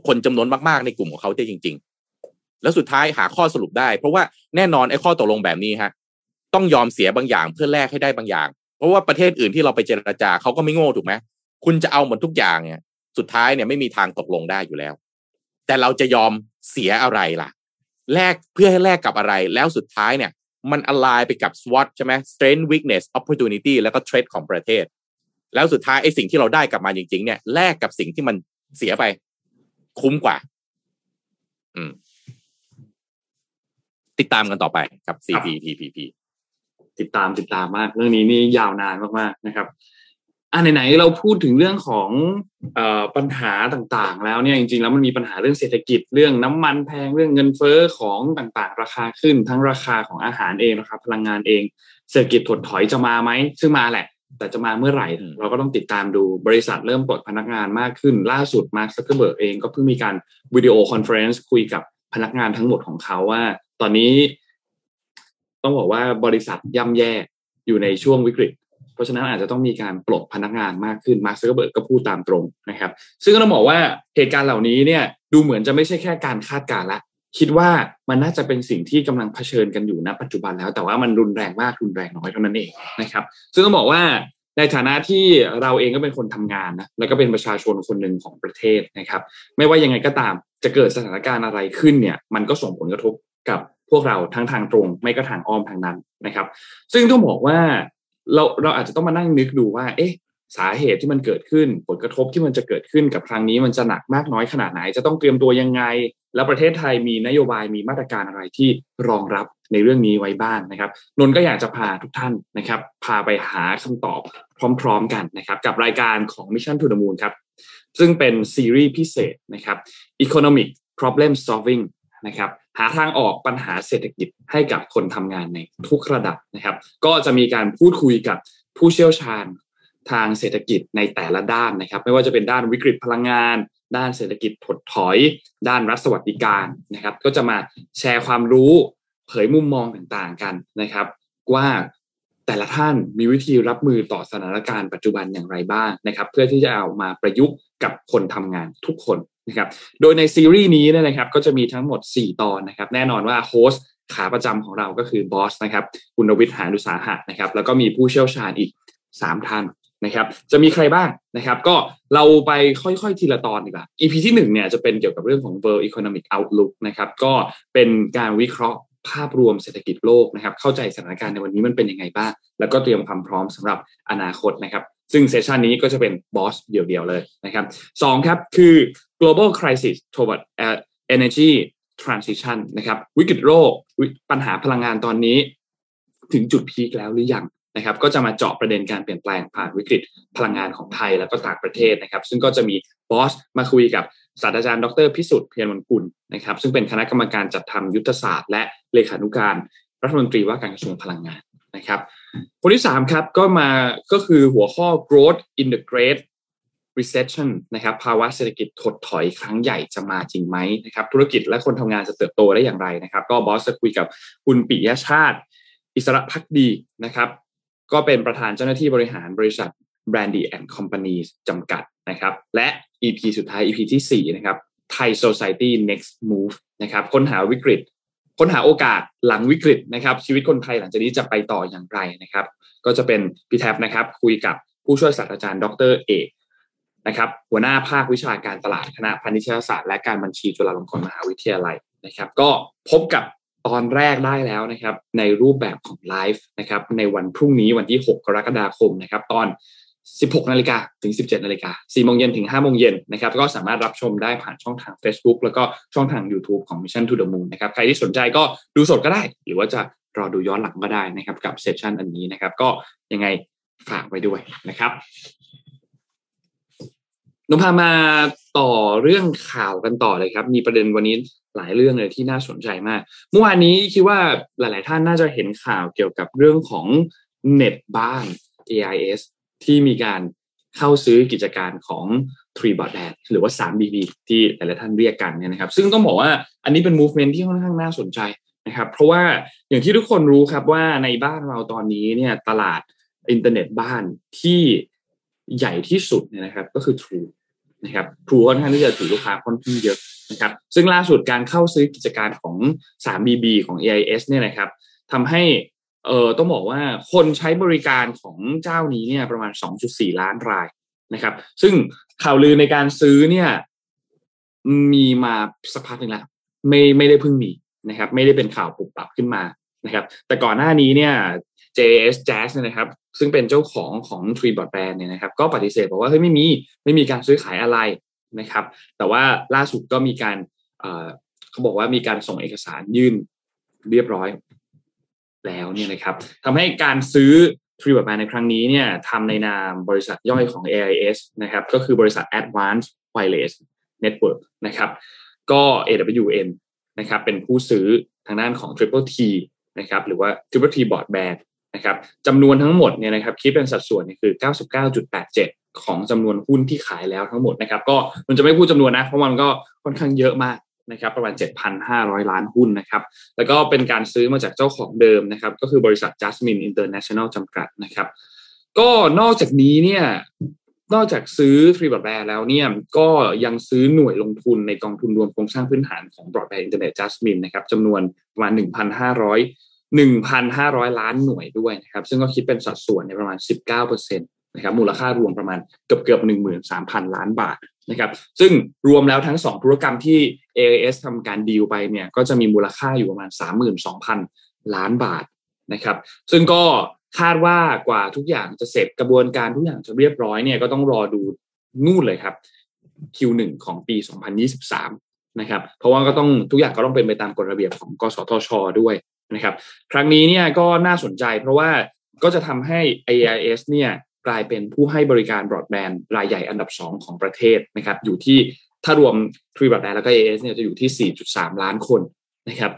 คนจำนวนมาก ๆ ในกลุ่มของเขาได้จริง ๆ แล้วสุดท้ายหาข้อสรุปได้ เพราะว่าแน่นอนไอ้ข้อตกลงแบบนี้ฮะต้องยอมเสียบางอย่างเพื่อแลกให้ได้บางอย่าง เพราะว่าประเทศอื่นที่เราไปเจรจาเขาก็ไม่โง่ถูกไหมคุณจะเอาหมดทุกอย่างเนี่ย สุดท้ายเนี่ยไม่มีทางตกลงได้อยู่แล้ว แต่เราจะยอมเสียอะไรล่ะแลกเพื่อให้แลกกับอะไร แล้วสุดท้ายเนี่ย มันอ l ไลไปกับ SWOT ใช่ไหม strength weakness opportunity แล้วก็ threat ของประเทศ แล้วสุดท้ายไอ้สิ่งที่เราได้กลับมาจริง ๆ เนี่ยแลกกับสิ่งที่มันเสียไป คุ้มกว่า อืม ติดตามกันต่อไปครับ CPTPP ติดตามติดตามมาก เรื่องนี้นี่ยาวนานมากๆนะครับ อ่าไหนๆเราพูดถึงเรื่องของเอ่อปัญหาต่างๆ แล้วเนี่ยจริงๆแล้วมันมีปัญหาเรื่องเศรษฐกิจเรื่องน้ำมันแพงเรื่องเงินเฟ้อของต่างๆ ราคาขึ้นทั้งราคาของอาหารเองราคาพลังงานเอง เศรษฐกิจถดถอยจะมาไหมซึ่งมาแหละ แต่จะมาเมื่อไหร่อืมเราก็ต้องติดตามดูบริษัทเริ่มปลดพนักงานมากขึ้น ล่าสุดมาร์คซักเกอร์เบิร์กเองก็เพิ่งมีการ video conference คุยกับพนักงานทั้งหมดของเขาว่า ตอนนี้ ต้องบอกว่าบริษัทย่ำแย่อยู่ในช่วงวิกฤต เพราะฉะนั้นอาจจะต้องมีการปลดพนักงานมากขึ้นมาร์คซักเกอร์เบิร์กก็พูดตามตรงนะครับ ซึ่งก็ต้องบอกว่าเหตุการณ์เหล่านี้เนี่ยดูเหมือนจะไม่ใช่แค่การคาดการณ์ละ คิดว่ามันน่าจะเป็นสิ่งที่กำลังเผชิญกันอยู่ณปัจจุบันแล้ว แต่ว่ามันรุนแรงมากรุนแรงน้อยเท่านั้นเองนะครับ ซึ่งต้องบอกว่าในฐานะที่เราเองก็เป็นคนทำงานนะแล้วก็เป็นประชาชนคนหนึ่งของประเทศนะครับ ไม่ว่ายังไงก็ตามจะเกิดสถานการณ์อะไรขึ้นเนี่ยมันก็ส่งผลกระทบกับพวกเราทั้งทางตรง ไม่ก็ทางอ้อมทางนั้นนะครับ ซึ่งต้องบอกว่า เราเราอาจจะต้องมานั่งนึกดูว่า เอ๊ะ สาเหตุที่มันเกิดขึ้น ผลกระทบที่มันจะเกิดขึ้นกับครั้งนี้มันจะหนักมากน้อยขนาดไหน จะต้องเตรียมตัวยังไง แล้วประเทศไทยมีนโยบายมีมาตรการอะไรที่รองรับในเรื่องนี้ไว้บ้างนะครับนนท์ก็อยากจะพาทุกท่านนะครับ พาไปหาคำตอบพร้อม ๆ กันนะครับ กับรายการของ Mission to the Moon ครับซึ่งเป็นซีรีส์พิเศษนะครับ Economic Problem Solving นะครับหาทางออกปัญหาเศรษฐกิจให้กับคนทำงานในทุกระดับนะครับ ก็จะมีการพูดคุยกับผู้เชี่ยวชาญทางเศรษฐกิจในแต่ละด้านนะครับ ไม่ว่าจะเป็นด้านวิกฤตพลังงาน ด้านเศรษฐกิจถดถอย ด้านรัฐสวัสดิการนะครับ ก็จะมาแชร์ความรู้เผยมุมมองต่างๆกันนะครับ ว่าแต่ละท่านมีวิธีรับมือต่อสถานการณ์ปัจจุบันอย่างไรบ้างนะครับ เพื่อที่จะเอามาประยุกต์กับคนทำงานทุกคน นะครับโดยในซีรีส์นี้นะครับก็จะมีทั้งหมด 4 ตอนนะครับแน่นอนว่า host ขาประจำของเราก็คือบอสนะครับคุณวิทย์หานุสาหะนะครับแล้วก็มีผู้เชี่ยวชาญอีก 3 ท่านนะครับจะมีใครบ้างนะครับก็เราไปค่อยๆ ทีละตอนดีกว่า EP ที่1เนี่ยจะเป็นเกี่ยวกับเรื่องของ World Economic Outlook นะครับก็เป็นการวิเคราะห์ภาพรวมเศรษฐกิจโลกนะครับเข้าใจสถานการณ์ในวันนี้มันเป็นยังไงบ้าง แล้วก็เตรียมความพร้อมสำหรับอนาคตนะครับ ซึ่งเซสชันนี้ก็จะเป็นบอสเดี่ยวๆเลยนะครับสองครับคือ global crisis toward energy transition นะครับวิกฤตโลกปัญหาพลังงานตอนนี้ ถึงจุดพีคแล้วหรือยังนะครับก็จะมาเจาะประเด็นการเปลี่ยนแปลงผ่านวิกฤตพลังงานของไทยแล้วก็ต่างประเทศนะครับ ซึ่งก็จะมีบอสมาคุยกับศาสตราจารย์ดรพิสุทธิ์เพียรวันกุลนะครับ ซึ่งเป็นคณะกรรมการจัดทำยุทธศาสตร์ และเลขานุการรัฐมนตรีว่าการกระทรวงพลังงาน นะครับคนที่3ครับก็มาก็คือหัวข้อ growth in the great recession นะครับภาวะเศรษฐกิจถดถอยครั้งใหญ่จะมาจริงไหมนะครับธุรกิจและคนทำงานจะเติบโตได้อย่างไรนะครับ ก็บอสจะคุยกับคุณปิยชาติ อิสระพักดีนะครับ ก็เป็นประธานเจ้าหน้าที่บริหารบริษัท Brandy and Company จำกัดนะครับ และ EP สุดท้าย EP ที่4นะครับ Thai Society Next Move นะครับค้นหาวิกฤต ค้นหาโอกาสหลังวิกฤตนะครับ ชีวิตคนไทยหลังจากนี้จะไปต่ออย่างไรนะครับ ก็จะเป็นพี่แท็บนะครับ คุยกับผู้ช่วยศาสตราจารย์ ดรเอกนะครับ หัวหน้าภาควิชาการตลาดคณะพาณิชยศาสตร์และการบัญชีจุฬาลงกรณ์มหาวิทยาลัยนะครับ ก็พบกับตอนแรกได้แล้วนะครับ ในรูปแบบของไลฟ์นะครับ ในวันพรุ่งนี้วันที่ 6 กรกฎาคมนะครับ ตอน 16นาฬิกาถึง 17นาฬิกา4โมงเย็นถึง5โมงเย็นนะครับก็สามารถรับชมได้ผ่านช่องทาง Facebook แล้วก็ช่องทาง YouTube ของ Mission to the Moon นะครับใครที่สนใจก็ดูสดก็ได้ หรือว่าจะรอดูย้อนหลังก็ได้นะครับกับเซสชันอันนี้นะครับ ก็ยังไงฝากไว้ด้วยนะครับนพามาต่อเรื่องข่าวกันต่อเลยครับ มีประเด็นวันนี้หลายเรื่องเลยที่น่าสนใจมาก เมื่อวานนี้คิดว่าหลาย ๆ ท่านน่าจะเห็นข่าวเกี่ยวกับเรื่องของเน็ตบ้าน AIS ที่มีการเข้าซื้อกิจการของ Tree b o a d b a n d หรือว่า 3BB ที่หลายๆท่านเรียกกันเนี่ยนะครับ ซึ่งต้องบอกว่าอันนี้เป็น movement ที่ค่อนข้างน่าสนใจนะครับ เพราะว่าอย่างที่ทุกคนรู้ครับว่าในบ้านเราตอนนี้เนี่ยตลาดอินเทอร์เน็ตบ้านที่ใหญ่ที่สุดเนี่ยนะครับก็คือ True นะครับ True ค่อนข้างที่จะถือลูกค้าค่อนข้างเยอะนะครับ ซึ่งล่าสุดการเข้าซื้อกิจการของ 3BB ของ AIS เนี่ยนะครับทำให้ เออต้องบอกว่าคนใช้บริการของเจ้านี้เนี่ยประมาณ 2.4 ล้านรายนะครับ ซึ่งข่าวลือในการซื้อเนี่ยมีมาสักพักหนึ่งแล้วไม่ไม่ได้เพิ่งมีนะครับ ไม่ได้เป็นข่าวปุบปับขึ้นมานะครับ แต่ก่อนหน้านี้เนี่ย JS Jazz เนี่ยนะครับ ซึ่งเป็นเจ้าของของ Tree Broadband เนี่ยนะครับ ก็ปฏิเสธบอกว่าเฮ้ยไม่มีไม่มีการซื้อขายอะไรนะครับ แต่ว่าล่าสุดก็มีการเขาบอกว่ามีการส่งเอกสารยื่นเรียบร้อย แล้วเนี่ยนะครับทำให้การซื้อ Tree Broadband ในครั้งนี้เนี่ยทำในนามบริษัทย่อยของ AIS นะครับก็คือบริษัท Advanced Wireless Network นะครับก็ AWN นะครับเป็นผู้ซื้อทางด้านของ Triple T นะครับหรือว่า Triple T Broadband นะครับจำนวนทั้งหมดเนี่ยนะครับคิดเป็นสัดส่วนนี่คือ 99.87 ของจำนวนหุ้นที่ขายแล้วทั้งหมดนะครับก็มันจะไม่พูดจำนวนนะเพราะมันก็ค่อนข้างเยอะมาก นะครับประมาณ 7,500 ล้านหุ้นนะครับแล้วก็เป็นการซื้อมาจากเจ้าของเดิมนะครับก็คือบริษัท Jasmine International จำกัดนะครับก็นอกจากนี้เนี่ยนอกจากซื้อ Three Broadband แล้วเนี่ยก็ยังซื้อหน่วยลงทุนในกองทุนรวมโครงสร้างพื้นฐานของ broadband internet Jasmine นะครับจำนวนประมาณ 1,500 1,500 ล้านหน่วยด้วยนะครับซึ่งก็คิดเป็นสัดส่วนในประมาณ 19%นะครับมูลค่ารวมประมาณเกือบเกือบ13,000 ล้านบาท นะครับซึ่งรวมแล้วทั้ง 2 ธุรกรรมที่ AIS ทำการดีลไปเนี่ยก็จะมีมูลค่าอยู่ประมาณ 32,000 ล้านบาทนะครับซึ่งก็คาดว่ากว่าทุกอย่างจะเสร็จกระบวนการทุกอย่างจะเรียบร้อยเนี่ยก็ต้องรอดูนู่นเลยครับ Q1 ของปี 2023 นะครับเพราะว่าก็ต้องทุกอย่างก็ต้องเป็นไปตามกฎระเบียบของกสทช ด้วยนะครับ ครั้งนี้เนี่ยก็น่าสนใจเพราะว่าก็จะทำให้ AIS เนี่ย กลายเป็นผู้ให้บริการบรอดแบนด์รายใหญ่อันดับ 2 ของประเทศนะครับอยู่ที่ถ้ารวม Three Broadband แล้วก็ AIS เนี่ยจะอยู่ที่ 4.3 ล้านคนนะครับ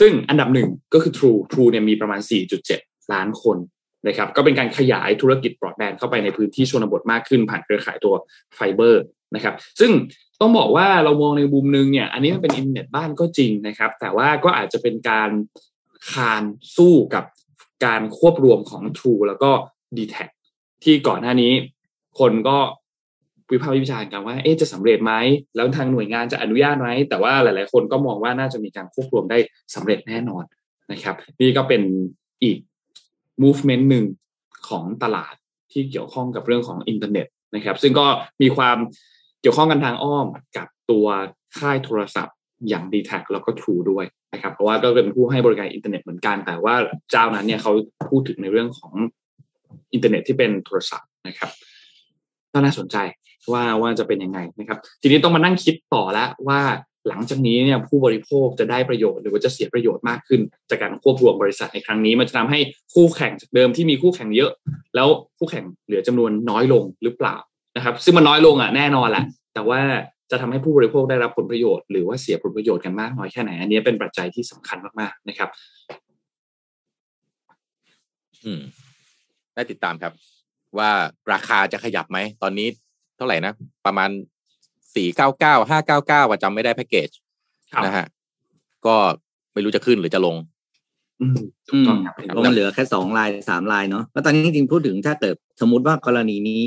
ซึ่งอันดับหนึ่งก็คือ True True เนี่ยมีประมาณ 4.7 ล้านคนนะครับก็เป็นการขยายธุรกิจบรอดแบนด์เข้าไปในพื้นที่ชนบทมากขึ้น ผ่านเครือข่ายตัวไฟเบอร์นะครับซึ่งต้องบอกว่าเรามองในมุมนึงเนี่ยอันนี้มันเป็นอินเทอร์เน็ตบ้านก็จริงนะครับ แต่ว่าก็อาจจะเป็นการคานสู้กับการควบรวมของ True แล้วก็ dtac ที่ก่อนหน้านี้ คนก็วิพากษ์วิจารณ์กันว่า เอ๊ะจะสำเร็จไหมแล้วทางหน่วยงานจะอนุญาตไหมแต่ว่าหลาย ๆ คนก็มองว่าน่าจะมีการควบรวมได้สำเร็จแน่นอนนะครับ นี่ก็เป็นอีก movement หนึ่งของตลาดที่เกี่ยวข้องกับเรื่องของอินเทอร์เน็ตนะครับ ซึ่งก็มีความเกี่ยวข้องกันทางอ้อมกับตัวค่ายโทรศัพท์อย่าง d t แทแล้วก็ True ด้วยนะครับ เพราะว่าก็เป็นผู้ให้บริการอินเทอร์เน็ตเหมือนกัน แต่ว่าเจ้านั้นเนี่ยเขาพูดถึงในเรื่องของ อินเทอร์เน็ตที่เป็นโทรศัพท์นะครับก็น่าสนใจว่าว่าจะเป็นยังไงนะครับ ทีนี้ต้องมานั่งคิดต่อแล้วว่าหลังจากนี้เนี่ยผู้บริโภคจะได้ประโยชน์หรือว่าจะเสียประโยชน์มากขึ้น จากการควบรวมบริษัทในครั้งนี้ มันจะทำให้คู่แข่งจากเดิมที่มีคู่แข่งเยอะ แล้วคู่แข่งเหลือจำนวนน้อยลงหรือเปล่านะครับ ซึ่งมันน้อยลงอะแน่นอนแหละแต่ว่าจะทำให้ผู้บริโภคได้รับผลประโยชน์หรือว่าเสียผลประโยชน์กันมากน้อยแค่ไหนอันนี้เป็นปัจจัยที่สำคัญมากๆนะครับ อืม ได้ติดตามครับ ว่าราคาจะขยับไหม ตอนนี้เท่าไหร่นะ ประมาณสี่เก้าเก้าห้าเก้าเก้าจำไม่ได้แพ็กเกจครับนะฮะก็ไม่รู้จะขึ้นหรือจะลงอืมถูกต้องครับเพราะมันเหลือแค่สองลายสามลายเนาะแล้วตอนนี้จริงๆพูดถึงถ้าเกิดสมมติว่ากรณีนี้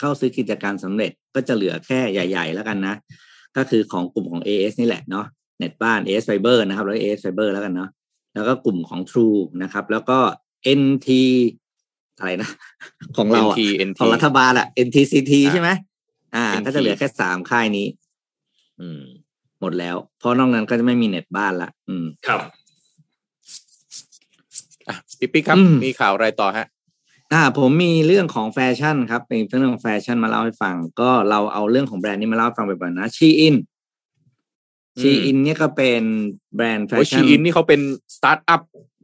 เข้าซื้อกิจการสำเร็จก็จะเหลือแค่ใหญ่ ๆ แล้วกันนะ ก็คือของกลุ่มของ AS นี่แหละเนาะเน็ตบ้าน AS Fiber นะครับแล้ว AS Fiber แล้วกันเนาะแล้วก็กลุ่มของ True นะครับ แล้วก็ NT อะไรนะ ของเราอะ NT NT ของรัฐบาลอะ NTCT อ่าใช่ไหมอ่า NT ก็จะเหลือแค่สามค่ายนี้ อืม หมดแล้ว เพราะนอกนั้นก็จะไม่มีเน็ตบ้านละอืม ครับอะปิ๊กปิ๊กครับอืมมีข่าวอะไรต่อฮะอ่า ผมมีเรื่องของแฟชั่นครับ เป็นเรื่องของแฟชั่นมาเล่าให้ฟัง ก็เราเอาเรื่องของแบรนด์นี้มาเล่าให้ฟังบ่อยๆนะ SHEINอืมชีอินเนี่ยก็เป็นแบรนด์แฟโอ้ชีชั่นอินนี่เขาเป็นสตาร์ทอัพ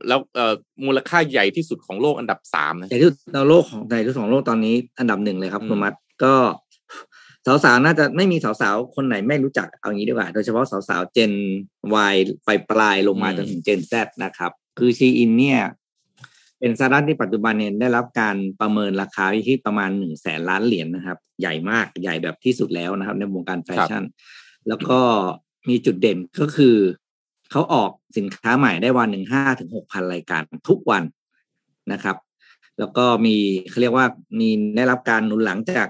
แล้วเอ่อมูลค่าใหญ่ที่สุดของโลกอันดับสามนะใหญ่ที่สุดในโลกของในที่สุดของโลกตอนนี้อันดับหนึ่งเลยครับอืมคุณมัดก็สาวๆน่าจะไม่มีสาวๆคนไหนไม่รู้จักเอางี้ดีกว่า โดยเฉพาะสาวๆเจน Y ไปปลายลงมาจนถึงเจน Z นะครับ คือชีอินเนี่ย เป็นสตาร์ทอัพที่ปัจจุบันเนี่ยได้รับการประเมินราคาที่ประมาณหนึ่งแสนล้านเหรียญนะครับ ใหญ่มากใหญ่แบบที่สุดแล้วนะครับ ในวงการแฟชั่น แล้วก็มีจุดเด่นก็คือเขาออก สินค้าใหม่ได้วันหนึ่งห้าถึงหกพันรายการทุกวันนะครับ แล้วก็มีเขาเรียกว่ามีได้รับการหนุนหลังจาก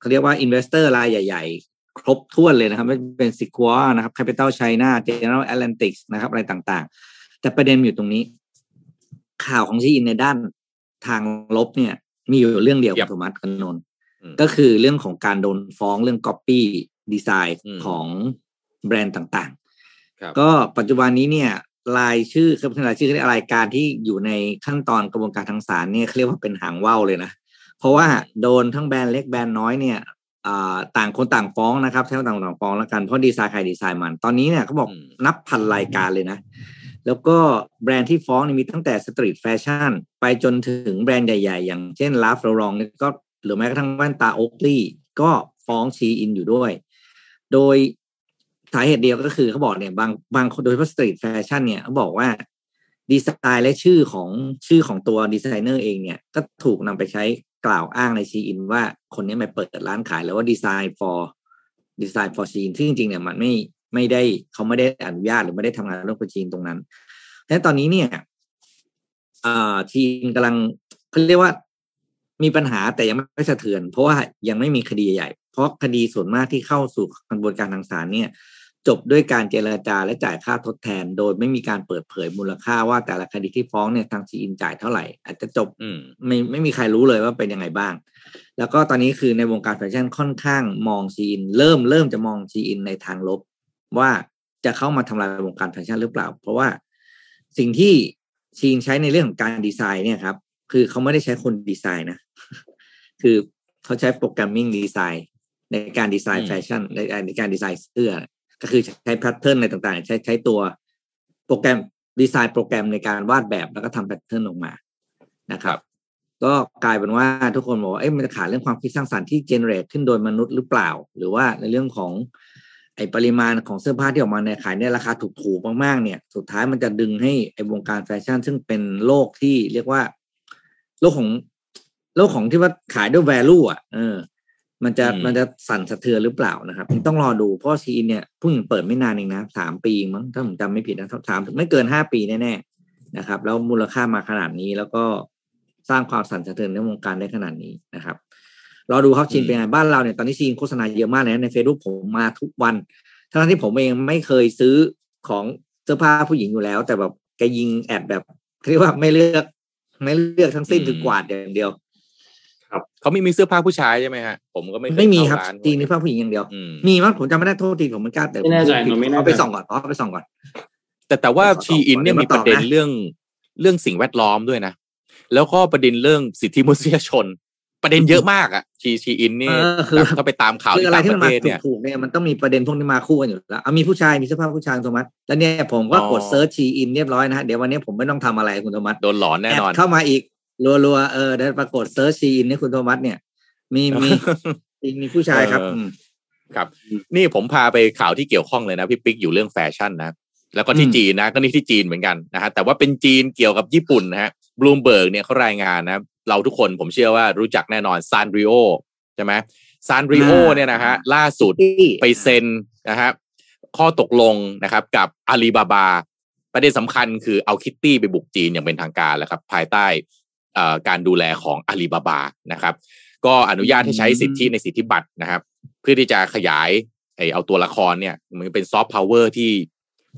เขาเรียกว่า investor รายใหญ่ ๆ ครบถ้วนเลยนะครับไม่ว่าเป็น Sequoia นะครับ Capital China General Atlantic นะครับอะไรต่างๆ แต่ประเด็นอยู่ตรงนี้ ข่าวของ SHEIN ในด้านทางลบเนี่ย มีอยู่เรื่องเดียวครัคุบณธมัสกับนนท์อืมก็คือเรื่องของการโดนฟ้องเรื่อง Copy Design อืมของแบรนด์ต่างครับๆ ก็ปัจจุบันนี้เนี่ยรายชื่อคือรายชื่อเรียกรายการที่อยู่ในขั้นตอนกระบวนการทางศาลเนี่ยเขาเรียกว่าเป็นหางว่าวเลยนะ เพราะว่าโดนทั้งแบรนด์เล็กแบรนด์น้อยเนี่ยอ่าต่างคนต่างฟ้องนะครับใช้คำต่างคนต่างฟ้องแล้วกันเพราะดีไซน์ใครดีไซน์มัน ตอนนี้เนี่ยเขาบอกอืมนับพันรายการเลยนะ แล้วก็แบรนด์ที่ฟ้องเนี่ยมีตั้งแต่ street fashionไปจนถึงแบรนด์ใหญ่ ๆ อย่างเช่น Ralph Lauren เนี่ยก็หรือแม้กระทั่งแว่นตาโอ k ลีก็ฟ้องชีอินอยู่ด้วย โดย สาเหตุเดียวก็คือเขาบอกเนี่ยบางบางโดยเฉพาะ street fashion เนี่ยเขาบอกว่าดีไซน์และชื่อของชื่อของตัวดีไซเนอร์เองเนี่ยก็ถูกนำไปใช้กล่าวอ้างในชีอินว่าคนนี้มาเปิดร้านขายแล้วว่าดีไซน์ for ดีไซน์ for ชีอินซึ่งจริงๆเนี่ยมันไม่ไม่ได้เขาไม่ได้อนุญาตหรือไม่ได้ทำงานเรื่องกับชีอินตรงนั้นและตอนนี้เนี่ยอ่าชีอินกำลังเขาเรียกว่ามีปัญหาแต่ยังไม่สะเทือน เพราะว่ายังไม่มีคดีใหญ่ เพราะคดีส่วนมากที่เข้าสู่กระบวนการทางศาลเนี่ย จบด้วยการเจรจาและจ่ายค่าทดแทน โดยไม่มีการเปิดเผยมูลค่าว่าแต่ละคดีที่ฟ้องเนี่ยทางซีอินจ่ายเท่าไหร่ อาจจะจบอืมไม่ไม่มีใครรู้เลยว่าเป็นยังไงบ้าง แล้วก็ตอนนี้คือในวงการแฟชั่นค่อนข้างมองซีอินเริ่มเริ่มจะมองซีอินในทางลบ ว่าจะเข้ามาทำลายวงการแฟชั่นหรือเปล่า เพราะว่าสิ่งที่ชีอินใช้ในเรื่องของการดีไซน์เนี่ยครับ คือเขาไม่ได้ใช้คนดีไซน์นะคือเขาใช้ programming design ในการดีไซน์ อืมแฟชั่นในในการดีไซน์เสื้อ ก็คือใช้ pattern อะไรต่างๆ ใช้ใช้ตัวโปรแกรม design program ในการวาดแบบแล้วก็ทำ pattern ออกมานะครับ ก็กลายเป็นว่าทุกคนบอกว่าเอ๊ะมันจะขาดเรื่องความคิดสร้างสรรค์ที่ generate ขึ้นโดยมนุษย์หรือเปล่า หรือว่าในเรื่องของไอปริมาณของเสื้อผ้าที่ออกมาในขายในราคาถูกๆมากๆเนี่ย สุดท้ายมันจะดึงให้ไอวงการแฟชั่น ซึ่งเป็นโลกที่เรียกว่า โลกของโลกของที่ว่าขายด้วย value อะเออ มันจะอืมมันจะสั่นสะเทือนหรือเปล่านะครับต้องรอดูเพราะซีนเนี่ยเพิ่งเปิดไม่นานเองนะสามปีมั้งถ้าผมจำไม่ผิดนะสามไม่เกินห้าปีแน่นะครับ แล้วมูลค่ามาขนาดนี้แล้วก็สร้างความสั่นสะเทือนในวงการได้ขนาดนี้นะครับรอดูครับชีอินเป็นไงบ้านเราเนี่ยตอนนี้ชีอินโฆษณาเยอะมากเลยนะในเฟซบุ๊กผมมาทุกวันทั้งที่ผมเองไม่เคยซื้อของเสื้อผ้าผู้หญิงอยู่แล้ว แต่แบบแกยิง ad แบบเรียกว่าไม่เลือกไม่เลือกทั้งสิ้นคือกวาดอย่างเดียว เขามีมีเสื้อผ้าผู้ชายใช่ไหมฮะผมก็ไม่เคยไม่มีครับเข้าชีอินนี่ผ้าผู้หญิงอย่างเดียวอืมมีมั้งผมจำไม่ได้โทษทีผมไม่กล้าแต่ไม่แน่ใจผิดผมไม่แน่ใจเอาไปส่องก่อนเอาไปส่องก่อน แต่แต่ว่าขอตอบชีอินเนี่ยก่อนมีประเด็นเดี๋ยวมาตอบนะเรื่องเรื่องสิ่งแวดล้อมด้วยนะ แล้วก็ประเด็นเรื่องสิทธิมนุษยชน ประเด็นเยอะมากอะชีชีอินนี่เออคือแบบถ้าไปตามข่าวคือที่อะไรต่างที่ปมันระมาเทศเนี่ยถูกๆเนี่ยมันต้องมีประเด็นพวกนี้มาคู่กันอยู่แล้วเอามีผู้ชายมีเสื้อผ้าผู้ชายคุณโทมัสแล้วเนี่ยผมก็อ๋อกดเซิร์ชชีอินเรียบร้อยนะฮะเดี๋ยววันนี้ผมไม่ต้องทำอะไรคุณโทมัสโดนหลอนแน่นอนดเข้ามาอีก รัวๆเออเดี๋ยวปรากฏเซิร์ชชีอินเนี่ยคุณโทมัสเนี่ย มีมีจริงมีผู้ชายครับเอออืมครับ นี่ผมพาไปข่าวที่เกี่ยวข้องเลยนะพี่ปิ๊กอยู่เรื่องแฟชั่นนะแล้วก็ที่อืมจีนนะก็นี่ที่จีนเหมือนกันนะฮะแต่ว่าเป็นจีนเกี่ยวกับญี่ปุ่นนะฮะบลูมเบิร์กเนี่ยเขารายงานนะเราทุกคนผมเชื่อว่ารู้จักแน่นอนซานริโอใช่ไหมซานริโอเนี่ยนะฮะล่าสุดไปเซ็นนะฮะข้อตกลงนะครับกับอาลีบาบา ประเด็นสำคัญคือเอาคิตตี้ไปบุกจีนอย่างเป็นทางการแล้วครับ ภายใต้เอ่อ การดูแลของอาลีบาบานะครับ ก็อนุญาตให้ใช้สิทธิในสิทธิบัตรนะครับ เพื่อที่จะขยายไอเอาตัวละครเนี่ย มันเป็นซอฟต์พาวเวอร์ที่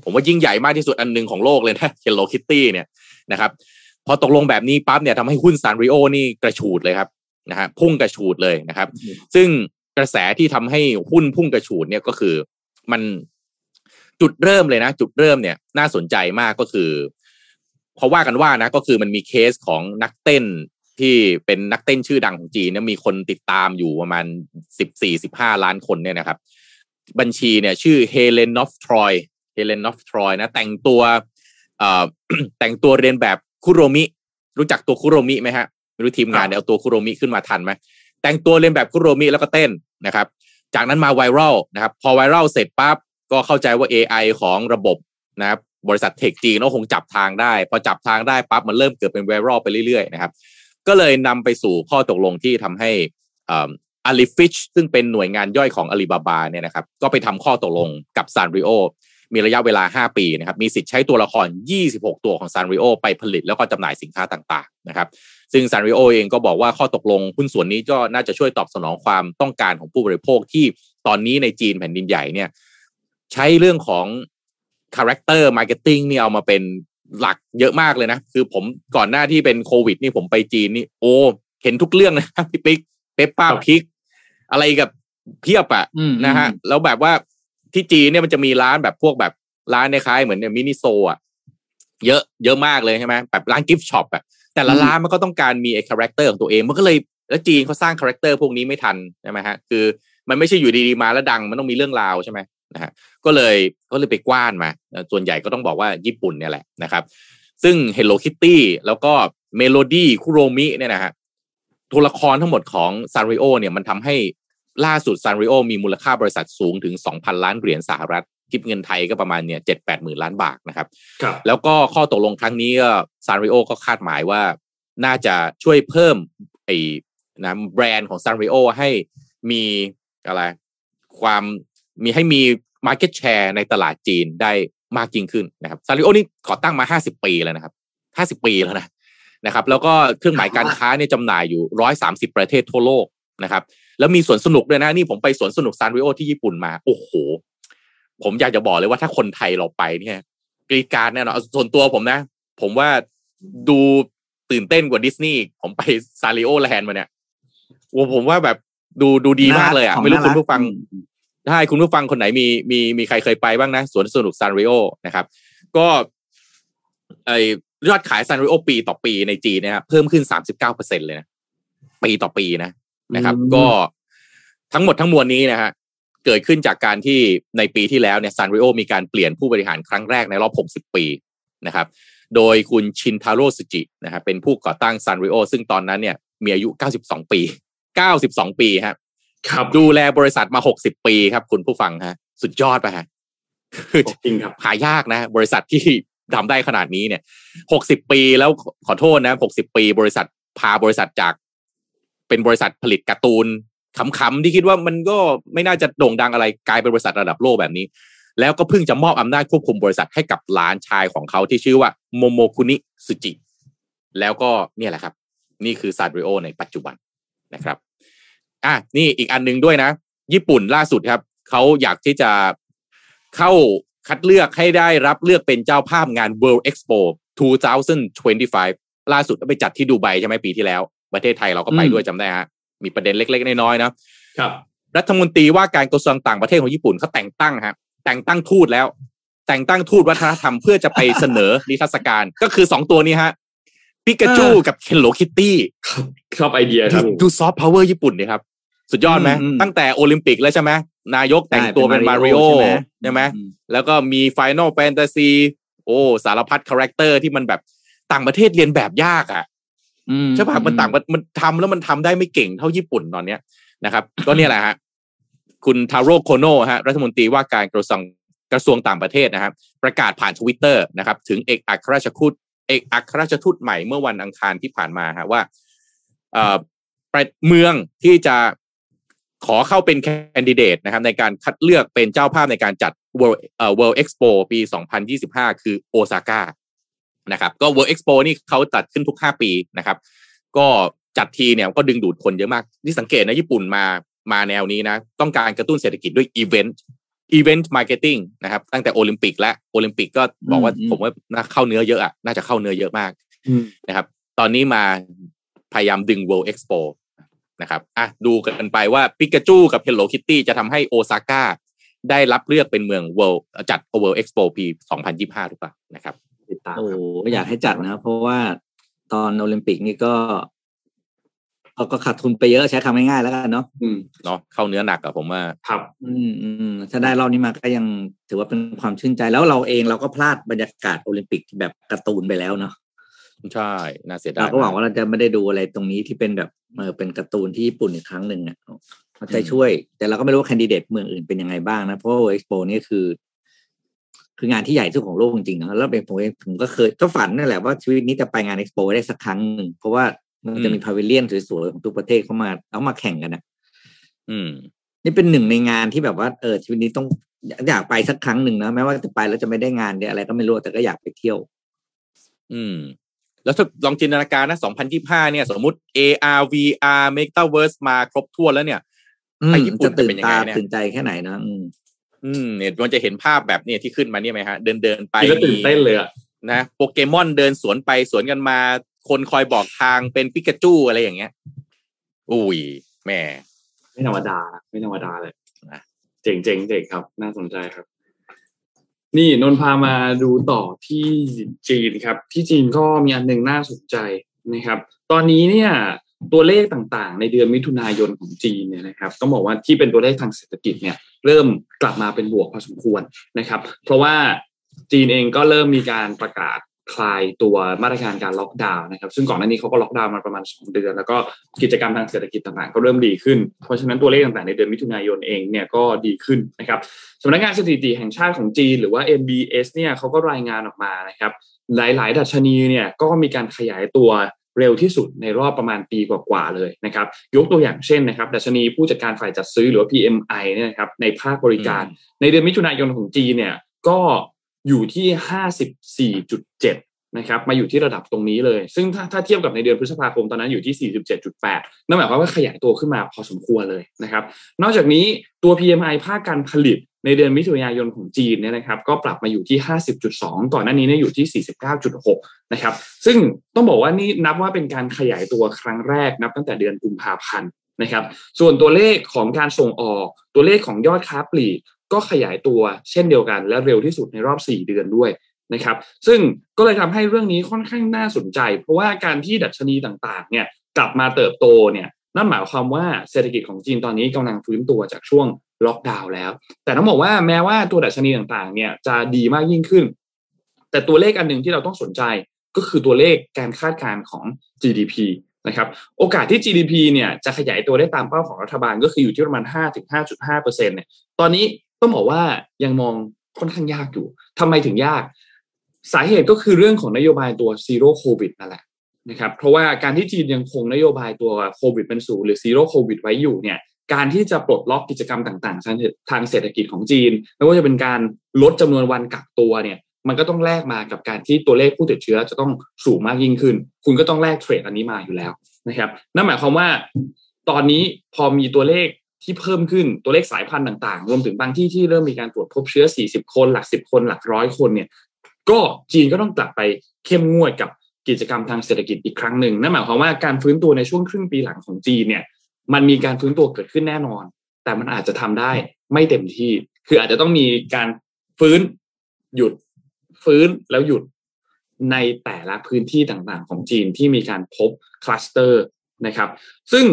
ผมว่ายิ่งใหญ่มากที่สุดอันหนึ่งของโลกเลยนะ Hello Kitty เนี่ยนะครับพอตกลงแบบนี้ปั๊บเนี่ยทำให้หุ้นซานริโอนี่กระฉูดเลยครับนะฮะพุ่งกระฉูดเลยนะครับ ซึ่งกระแสที่ทำให้หุ้นพุ่งกระฉูดเนี่ยก็คือมันจุดเริ่มเลยนะ จุดเริ่มเนี่ยน่าสนใจมากก็คือ เพราะว่ากันว่านะก็คือมันมีเคสของนักเต้นที่เป็นนักเต้นชื่อดังของจีนเนี่ยมีคนติดตามอยู่ประมาณสิบสี่สิบห้าล้านคนเนี่ยนะครับ บัญชีเนี่ยชื่อเฮเลนนอฟทรอยเฮเลนนอฟทรอยนะแต่งตัวเอ่อแต่งตัวเรียนแบบคุโรมิ รู้จักตัวคุโรมิไหมฮะไม่รู้ทีมงานเนี่ยเอาตัวคุโรมิขึ้นมาทันไหมแต่งตัวเรียนแบบคุโรมิแล้วก็เต้นนะครับ จากนั้นมาไวรัลนะครับ พอไวรัลเสร็จปั๊บก็เข้าใจว่า AI ของระบบนะครับ บริษัทเทคจีนก็คงจับทางได้ พอจับทางได้ปั๊บมันเริ่มเกิดเป็นไวรัลไปเรื่อยๆนะครับ ก็เลยนำไปสู่ข้อตกลงที่ทำให้อาลีฟิชซึ่งเป็นหน่วยงานย่อยของอาลีบาบาเนี่ยนะครับ ก็ไปทำข้อตกลงกับซานริโอมีระยะเวลา 5 ปีนะครับ มีสิทธิ์ใช้ตัวละคร 26 ตัวของซานริโอไปผลิตแล้วก็จำหน่ายสินค้าต่างๆนะครับ ซึ่งซานริโอเองก็บอกว่าข้อตกลงหุ้นส่วนนี้ก็น่าจะช่วยตอบสนองความต้องการของผู้บริโภคที่ตอนนี้ในจีนแผ่นดินใหญ่เนี่ย ใช้เรื่องของ character marketing นี่เอามาเป็นหลักเยอะมากเลยนะ คือผมก่อนหน้าที่เป็นโควิด นี่ผมไปจีนนี่โอ้เห็นทุกเรื่องนะครับพี่ปิ๊ก Peppa Pig อะไรกับเพียบอะอืมนะฮะ แล้วแบบว่าที่จีนเนี่ยมันจะมีร้านแบบพวกแบบร้านในคล้ายๆเหมือนเนี่ยมินิโซอะเยอะเยอะมากเลยใช่ไหมแบบร้าน gift shop อะแต่ละร้านมันก็ต้องการมีไอ้ character ของตัวเองมันก็เลยแล้วจีนเขาสร้าง character พวกนี้ไม่ทันใช่ไหมฮะคือมันไม่ใช่อยู่ดีๆมาแล้วดังมันต้องมีเรื่องราวใช่ไหม นะฮะก็เลยก็เลยไปกว้านมา ส่วนใหญ่ก็ต้องบอกว่าญี่ปุ่นเนี่ยแหละนะครับ ซึ่ง Hello Kitty แล้วก็ Melody คุโรมิเนี่ยนะฮะตัวละครทั้งหมดของซานริโอเนี่ยมันทำให้ล่าสุดซานริโอมีมูลค่าบริษัทสูงถึง 2,000 ล้านเหรียญสหรัฐคิดเงินไทยก็ประมาณเนี่ยเจ็ดแปดหมื่นล้านบาทนะครับครับแล้วก็ข้อตกลงครั้งนี้ก็ซานริโอก็คาดหมายว่าน่าจะช่วยเพิ่มไอ้นะแบรนด์ของซานริโอให้มีอะไรความ มีให้มี Market Share ในตลาดจีนได้มากยิ่งขึ้นนะครับซานริโอนี่ก่อตั้งมา 50 ปีแล้วนะครับ 50 ปีแล้วนะนะครับ แล้วก็เครื่องหมายการค้าเนี่ยจำหน่ายอยู่ 130 ประเทศทั่วโลกนะครับ แล้วมีสวนสนุกด้วยนะนี่ผมไปสวนสนุกซานริโอที่ญี่ปุ่นมาโอ้โห ผมอยากจะบอกเลยว่าถ้าคนไทยเราไปเนี่ยกรีดกรารแน่นอนเอาส่วนตัวผมนะ ผมว่าดูตื่นเต้นกว่าดิสนีย์ผมไปซาริโอแลนด์มาเนี่ยโอ้ผมว่าแบบดูดูดีมากเลยอะของไม่รู้น่ารัคุกณผู้ฟังอืม ถ้าคุณผู้ฟังคนไหนมีมีมีใครเคยไปบ้างนะสวนสนุกซานริโอนะครับ ก็ไอยอดขายซานริโอปีต่อปีในจีนเนะครับเพิ่มขึ้นสามสิบเก้าเปอร์เซ็นเลยนะปีต่อปีนะนะครับอืมก็ทั้งหมดทั้งมวลนี้นะฮะเกิดขึ้นจากการที่ในปีที่แล้วเนี่ยซานริโอมีการเปลี่ยนผู้บริหารครั้งแรกในรอบหกสิบปีนะครับ โดยคุณชินทาโร่สุจินะครับเป็นผู้ก่อตั้งซานริโอซึ่งตอนนั้นเนี่ยมีอายุเก้าสิบสองปีเก้าสิบสองปีฮะ ครับดูแลบริษัทมาหกสิบปีครับ คุณผู้ฟังฮะ สุดยอดไปฮะจริงครับหายากนะ บริษัทที่ทำได้ขนาดนี้เนี่ยหกสิบปีแล้วขอโทษนะหกสิบปี บริษัทพาบริษัทจาก เป็นบริษัทผลิตการ์ตูนขำๆที่คิดว่ามันก็ไม่น่าจะโด่งดังอะไรกลายเป็นบริษัทระดับโลกแบบนี้ แล้วก็เพิ่งจะมอบอำนาจควบคุมบริษัทให้กับหลานชายของเขาที่ชื่อว่าโมโมคุนิสุจิ แล้วก็เนี่ยแหละครับ นี่คือซาดริโอในปัจจุบันนะครับ อะนี่อีกอันหนึงด้วยนะ ญี่ปุ่นล่าสุดครับเขาอยากที่จะเข้าคัดเลือกให้ได้รับเลือกเป็นเจ้าภาพงาน World Expo 2025 ล่าสุดก็ไปจัดที่ดูไบใช่ไหมปีที่แล้ว ประเทศไทยเราก็ไปอืมด้วยจำได้ฮะมีประเด็นเล็ก ๆ น้อยๆนะครับ รัฐมนตรีว่าการกระทรวงต่างประเทศของญี่ปุ่นเขาแต่งตั้งฮะแต่งตั้งทูตแล้ว แต่งตั้งทูตวัฒนธรรมเพื่อจะไปเสนอนิทรรศการก็คือสองตัวนี้ฮะปิกาจูกับ Hello Kitty ครับชอบไอเดียครับดูซอฟต์พาวเวอร์ญี่ปุ่นดิครับ สุดยอดไหมอืมตั้งแต่โอลิมปิกแล้วใช่ไหมนายกแต่งตัวเป็นมาริโอใช่ไหมอืมแล้วก็มี Final Fantasy โอ้ สารพัด character ที่มันแบบต่างประเทศเลียนแบบยากอะอืมใช่ป่ะมันต่างมันมันทำแล้วมันทำได้ไม่เก่งเท่าญี่ปุ่นตอนเนี้ยนะครับ ก็เนี่ยแหละฮะคุณทาโร่โคโนะฮะรัฐมนตรีว่าการกระทรวงกระทรวงต่างประเทศนะครับ ประกาศผ่านทวิตเตอร์นะครับ ถึงเอกอัครราชทูตเอกอัครราชทูตใหม่เมื่อวันอังคารที่ผ่านมาฮะว่าเอ่อประเมืองที่จะ ขอเข้าเป็นแคนดิเดตนะครับในการคัดเลือกเป็นเจ้าภาพในการจัด World เอ่อ World Expo ปี 2025 คือโอซาก้านะครับก็ World Expo นี่เขาจัดขึ้นทุก 5 ปีนะครับ ก็จัดทีเนี่ยก็ดึงดูดคนเยอะมากที่สังเกตนะญี่ปุ่นมามาแนวนี้นะ ต้องการกระตุ้นเศรษฐกิจด้วย event event marketing นะครับตั้งแต่โอลิมปิกและโอลิมปิกก็บอกว่าอืมผมว่าน่าเข้าเนื้อเยอะอะน่าจะเข้าเนื้อเยอะมากอืมนะครับ ตอนนี้มาพยายามดึง World Expo นะครับอะดูกันไปว่าปิกาจูกับ Hello Kitty จะทำให้โอซาก้าได้รับเลือกเป็นเมือง World จัด World Expo ปี 2025หรือเปล่านะครับติดตามโอ้ครับอยากให้จัดนะ เพราะว่าตอนโอลิมปิกนี่ก็ก็ก็ขาดทุนไปเยอะใช้คำง่ายๆแล้วกันเนาะอืมเนาะเข้าเนื้อหนักอะผมว่าครับ อืมอืมถ้าได้รอบนี้มาก็ยังถือว่าเป็นความชื่นใจแล้วเราเองเราก็พลาดบรรยากาศโอลิมปิกแบบการ์ตูนไปแล้วเนาะ ใช่น่าเสียดายเราก็หวังว่าเราจะไม่ได้ดูอะไรตรงนี้ที่เป็นแบบเออเป็นการ์ตูนที่ญี่ปุ่นอีกครั้งหนึ่งอะเอาใจช่วย แต่เราก็ไม่รู้ว่าแคนดิเดตเมืองอื่นเป็นยังไงบ้างนะ เพราะว่าเอ็กซ์โปนี่คือ คืองานที่ใหญ่ที่สุดของโลกจริงๆนะแล้วเป็นผมเองผมก็เคยก็ฝันนั่นแหละว่าชีวิตนี้จะไปงานเอ็กซ์โปได้สักครั้งหนึ่งเพราะว่ามันจะมีพาวิเลียนสวยๆของทุกประเทศเข้ามาเอามาแข่งกันนะอืม นี่เป็นหนึ่งในงานที่แบบว่าเออชีวิตนี้ต้องอยากอยากไปสักครั้งหนึ่งนะแม้ว่าจะไปแล้วจะไม่ได้งานเนี่ยอะไรก็ไม่รู้แต่ก็อยากไปเที่ยว อืม แล้วถ้าลองจินตนาการนะ 2025 เนี่ย สมมุติ AR VR Metaverse มาครบถ้วนแล้วเนี่ยไปญี่ปุ่นจะตื่นจะเป็นยังตาไงเนี่ยตื่นใจแค่ไหนนะอืมอืมเนี่ยมันจะเห็นภาพแบบเนี่ยที่ขึ้นมาเนี่ยไหมฮะ เดินเดินๆไปคิดแล้วตื่นเต้นเลยอะนะ โปเกมอนเดินสวนไปสวนกันมา คนคอยบอกทางเป็นปิกาจูอะไรอย่างเงี้ย อุ้ยแหม่ ไม่ธรรมดานะไม่ธรรมดาเลยนะเจ๋งเจ๋งเจ๋งครับ น่าสนใจครับ นี่นนท์พามาดูต่อที่จีนครับ ที่จีนก็มีอันหนึ่งน่าสนใจนะครับ ตอนนี้เนี่ยตัวเลขต่างๆ ในเดือนมิถุนายนของจีนเนี่ยนะครับต้องบอกว่าที่เป็นตัวเลขทางเศรษฐกิจเนี่ย เริ่มกลับมาเป็นบวกพอสมควรนะครับ เพราะว่าจีนเองก็เริ่มมีการประกาศ คลายตัวมาตรการการล็อกดาวน์นะครับซึ่งก่อนหน้านี้เขาก็ล็อกดาวน์มาประมาณ 2 เดือน แล้วก็กิจกรรมทางเศรษฐกิจต่างๆ ก็เริ่มดีขึ้น เพราะฉะนั้นตัวเลขต่างๆ ในเดือนมิถุนายนเองเนี่ยก็ดีขึ้นนะครับสำนักงานสถิติแห่งชาติของจีนหรือว่า NBS เนี่ยเขาก็รายงานออกมานะครับหลาย ๆ ดัชนีเนี่ยก็มีการขยายตัวเร็วที่สุดในรอบประมาณปีกว่าๆเลยนะครับ ยกตัวอย่างเช่นนะครับ ดัชนีผู้จัดการฝ่ายจัดซื้อหรือว่า PMI เนี่ยนะครับในภาคบริการ ในเดือนมิถุนายนของจีนเนี่ยก็ อยู่ที่54.7นะครับมาอยู่ที่ระดับตรงนี้เลย ซึ่งถ้าถ้าเทียบกับในเดือนพฤษภาคมตอนนั้นอยู่ที่ 47.8 นั่นหมายความว่าขยายตัวขึ้นมาพอสมควรเลยนะครับ นอกจากนี้ตัว PMI ภาคการผลิตในเดือนมิถุนายนของจีนเนี่ยนะครับ ก็ปรับมาอยู่ที่ 50.2 ก่อนหน้านี้เนี่ยอยู่ที่ 49.6 นะครับ ซึ่งต้องบอกว่านี่นับว่าเป็นการขยายตัวครั้งแรกนับตั้งแต่เดือนกุมภาพันธ์นะครับ ส่วนตัวเลขของการส่งออก ตัวเลขของยอดค้าปลีก ก็ขยายตัวเช่นเดียวกันและเร็วที่สุดในรอบ 4 เดือนด้วยนะครับ ซึ่งก็เลยทำให้เรื่องนี้ค่อนข้างน่าสนใจ เพราะว่าการที่ดัชนีต่างๆเนี่ยกลับมาเติบโตเนี่ยนั่นหมายความว่าเศรษฐกิจของจีนตอนนี้กำลังฟื้นตัวจากช่วงล็อกดาวน์แล้ว แต่ต้องบอกว่าแม้ว่าตัวดัชนีต่างๆเนี่ยจะดีมากยิ่งขึ้น แต่ตัวเลขอันหนึ่งที่เราต้องสนใจก็คือตัวเลขการคาดการณ์ของ GDP นะครับโอกาสที่ GDP เนี่ยจะขยายตัวได้ตามเป้าของรัฐบาลก็คืออยู่ที่ประมาณ 5-5.5%เนี่ยตอนนี้ ต้องบอกว่ายังมองค่อนข้างยากอยู่ทำไมถึงยาก สาเหตุก็คือเรื่องของนโยบายตัว zero covid นั่นแหละนะครับเพราะว่าการที่จีนยังคงนโยบายตัวโควิดเป็นศูนย์หรือ zero covid ไว้อยู่เนี่ยการที่จะปลดล็อกกิจกรรมต่าง ๆ ทางเศรษฐกิจของจีนไม่ว่าจะเป็นการลดจำนวนวันกักตัวเนี่ยมันก็ต้องแลกมากับการที่ตัวเลขผู้ติดเชื้อจะต้องสูงมากยิ่งขึ้น คุณก็ต้องแลกเทรดอันนี้มาอยู่แล้วนะครับ นั่นหมายความว่า ตอนนี้พอมีตัวเลข ที่เพิ่มขึ้นตัวเลขสายพันธุ์ต่างๆ รวมถึงบางที่ที่เริ่มมีการตรวจพบเชื้อ 40 คนหลัก 10 คนหลักร้อยคนเนี่ยก็จีนก็ต้องกลับไปเข้มงวดกับกิจกรรมทางเศรษฐกิจอีกครั้งหนึ่งนั่นหมายความว่าการฟื้นตัวในช่วงครึ่งปีหลังของจีนเนี่ยมันมีการฟื้นตัวเกิดขึ้นแน่นอน แต่มันอาจจะทำได้ไม่เต็มที่ คืออาจจะต้องมีการฟื้นหยุดฟื้นแล้วหยุดในแต่ละพื้นที่ต่างๆ ของจีนที่มีการพบคลัสเตอร์นะครับ ซึ่ง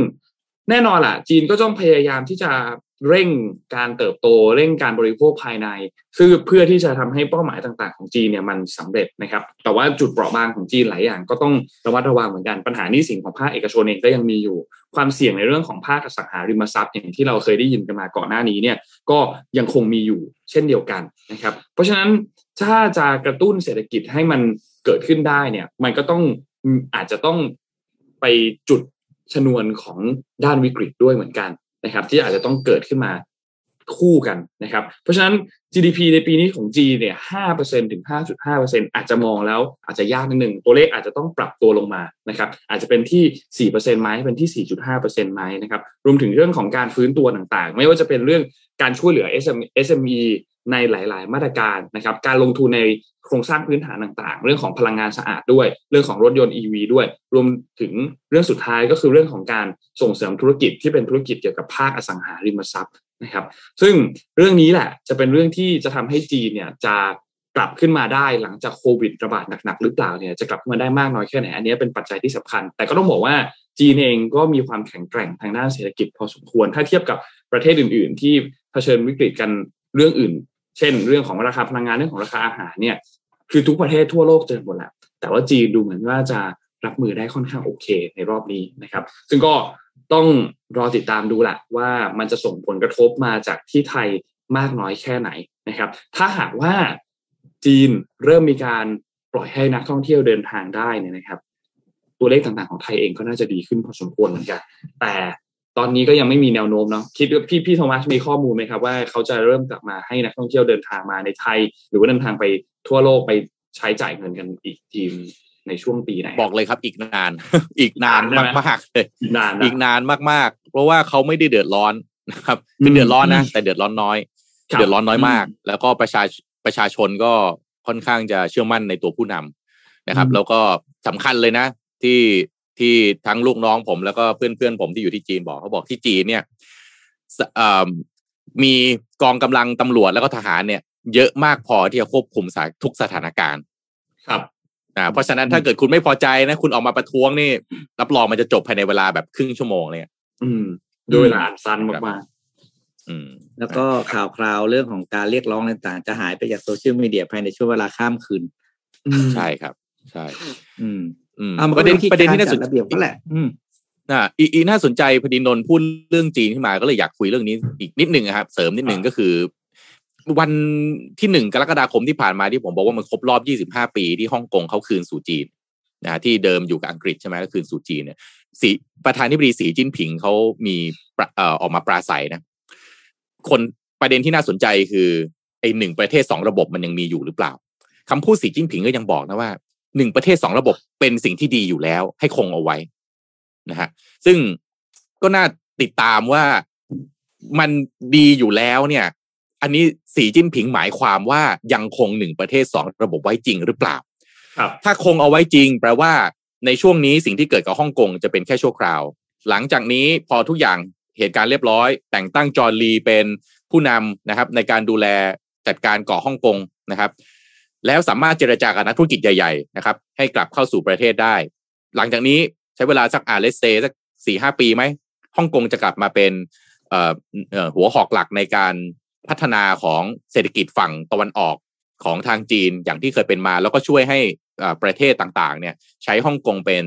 แน่นอนล่ะ จีนก็ต้องพยายามที่จะเร่งการเติบโตเร่งการบริโภคภายในซึ่งเพื่อที่จะทำให้เป้าหมายต่างๆ ของจีนเนี่ยมันสำเร็จนะครับ แต่ว่าจุดเปราะบางของจีนหลายอย่างก็ต้องระมัดระวังเหมือนกันปัญหานี้สิ่งของภาคเอกชนเองก็ยังมีอยู่ ความเสี่ยงในเรื่องของภาคสังหาริมทรัพย์อย่างที่เราเคยได้ยินกันมาก่อนหน้านี้เนี่ยก็ยังคงมีอยู่เช่นเดียวกันนะครับ เพราะฉะนั้นถ้าจะกระตุ้นเศรษฐกิจให้มันเกิดขึ้นได้เนี่ยมันก็ต้องอาจจะต้องไปจุด ชนวนของด้านวิกฤตด้วยเหมือนกันนะครับ ที่อาจจะต้องเกิดขึ้นมาคู่กันนะครับ เพราะฉะนั้น GDP ในปีนี้ของจีเนี่ยห้าเปอร์เซ็นถึงห้าจุดห้าเปอร์เซ็นอาจจะมองแล้วอาจจะยากนิดหนึ่ง ตัวเลขอาจจะต้องปรับตัวลงมานะครับ อาจจะเป็นที่สี่เปอร์เซ็นต์ไหมเป็นที่สี่จุดห้าเปอร์เซ็นต์ไหมนะครับ รวมถึงเรื่องของการฟื้นตัวต่างๆ ไม่ว่าจะเป็นเรื่องการช่วยเหลือ SME ในหลาย ๆ มาตรการนะครับ การลงทุนในโครงสร้างพื้นฐานต่าง ๆ เรื่องของพลังงานสะอาดด้วย เรื่องของรถยนต์ EV ด้วย รวมถึงเรื่องสุดท้ายก็คือเรื่องของการส่งเสริมธุรกิจที่เป็นธุรกิจเกี่ยวกับภาคอสังหาริมทรัพย์นะครับ ซึ่งเรื่องนี้แหละจะเป็นเรื่องที่จะทำให้จีนเนี่ยจะกลับขึ้นมาได้หลังจากโควิดระบาดหนัก ๆ หรือเปล่าเนี่ยจะกลับขึ้นมาได้มากน้อยแค่ไหนอันนี้เป็นปัจจัยที่สำคัญ แต่ก็ต้องบอกว่าจีนเองก็มีความแข็งแกร่งทางด้านเศรษฐกิจพอสมควร ถ้าเทียบกับประเทศอื่น ๆ ที่เผชิญวิกฤตกันเรื่องอื่น เช่น เรื่องของราคาพลังงานเรื่องของราคาอาหารเนี่ยคือทุกประเทศทั่วโลกเจอหมดแหละแต่ว่าจีนดูเหมือนว่าจะรับมือได้ค่อนข้างโอเคในรอบนี้นะครับ ซึ่งก็ต้องรอติดตามดูแหละว่ามันจะส่งผลกระทบมาจากที่ไทยมากน้อยแค่ไหนนะครับ ถ้าหากว่าจีนเริ่มมีการปล่อยให้นักท่องเที่ยวเดินทางได้เนี่ยนะครับ ตัวเลขต่างๆของไทยเองก็น่าจะดีขึ้นพอสมควรเหมือนกัน แต่ ตอนนี้ก็ยังไม่มีแนวโน้มเนาะคิดว่าพี่พี่โทมัสมีข้อมูลไหมครับว่าเขาจะเริ่มกลับมาให้นักท่องเที่ยวเดินทางมาในไทย หรือว่าเดินทางไปทั่วโลกไปใช้จ่ายเงินกันอีกทีมในช่วงปีไหนบอกเลยครับอีกนาน อีกนานมากๆเลยอีกนานอีกนานมากๆ เพราะว่าเขาไม่ได้เดือดร้อนนะครับคือเดือดร้อนนะแต่เดือดร้อนน้อย เดือดร้อนน้อยมาก แล้วก็ประชาประชาชนก็ค่อนข้างจะเชื่อมั่นในตัวผู้นำนะครับ แล้วก็สำคัญเลยนะ ที่ ที่ทั้งลูกน้องผมแล้วก็เพื่อนเพื่อนผมที่อยู่ที่จีนบอกเขาบอกที่จีนเนี่ยมีกองกำลังตำรวจแล้วก็ทหารเนี่ย เยอะมากพอที่จะควบคุมสายทุกสถานการณ์ ครับอ่าเพราะฉะนั้นถ้าเกิดคุณไม่พอใจนะ คุณออกมาประท้วงนี่ รับรองมันจะจบภายในเวลาแบบครึ่งชั่วโมงเลยอืมด้วยเวลาอันสั้นมากอืมแล้วก็ข่าวคราวเรื่องของการเรียกร้องต่างๆ จะหายไปจากโซเชียลมีเดียภายในช่วงเวลาข้ามคืนๆอืมใช่ครับ ใช่ อืมอืมอ่ามัน ปก็ระเด็นวิธีประเด็นที่กน่าสนจัดระเบียบก็แหละ อืมอ่าอีอีน่าสนใจพอดีนนท์พูดเรื่องจีนขึ้นมาก็เลยอยากคุยเรื่องนี้อีกนิดหนึ่งนะครับ เสริมนิดหนึ่งก็คือ วันที่หนึ่งกรกฎาคมที่ผ่านมาที่ผมบอกว่ามันครบรอบยี่สิบห้าปีที่ฮ่องกงเขาคืนสู่จีนนะที่เดิมอยู่กับอังกฤษใช่ไหมแล้วคืนสู่จีนเนี่ยสีประธานาธิบดีสีจิ้นผิงเขามีประเอ่อออกมาปราศัยนะ คนประเด็นที่น่าสนใจคือไอ้หนึ่งประเทศสองระบบมันยังมีอยู่หรือเปล่าคำพูดสีจิ้นผิงก็ยังบอกนะว่า หนึ่งประเทศสองระบบเป็นสิ่งที่ดีอยู่แล้ว ให้คงเอาไว้นะฮะซึ่งก็น่าติดตามว่ามันดีอยู่แล้วเนี่ย อันนี้สีจิ้นผิงหมายความว่ายังคงหนึ่งประเทศสองระบบไว้จริงหรือเปล่า ครับ ถ้าคงเอาไว้จริง แปลว่าในช่วงนี้สิ่งที่เกิดกับฮ่องกงจะเป็นแค่ชั่วคราว หลังจากนี้พอทุกอย่างเหตุการณ์เรียบร้อย แต่งตั้งจอร์นลีเป็นผู้นำนะครับ ในการดูแลจัดการเกาะฮ่องกงนะครับ แล้วสามารถเจรจากับนักธุรกิจใหญ่ๆนะครับให้กลับเข้าสู่ประเทศได้ หลังจากนี้ใช้เวลาสักอาเลสเซสักสี่ห้าปีไหมฮ่องกงจะกลับมาเป็นหัวหอกหลักในการพัฒนาของเศรษฐกิจฝั่งตะวันออกของทางจีนอย่างที่เคยเป็นมา แล้วก็ช่วยให้ประเทศต่างๆ เนี่ย ใช้ฮ่องกงเป็น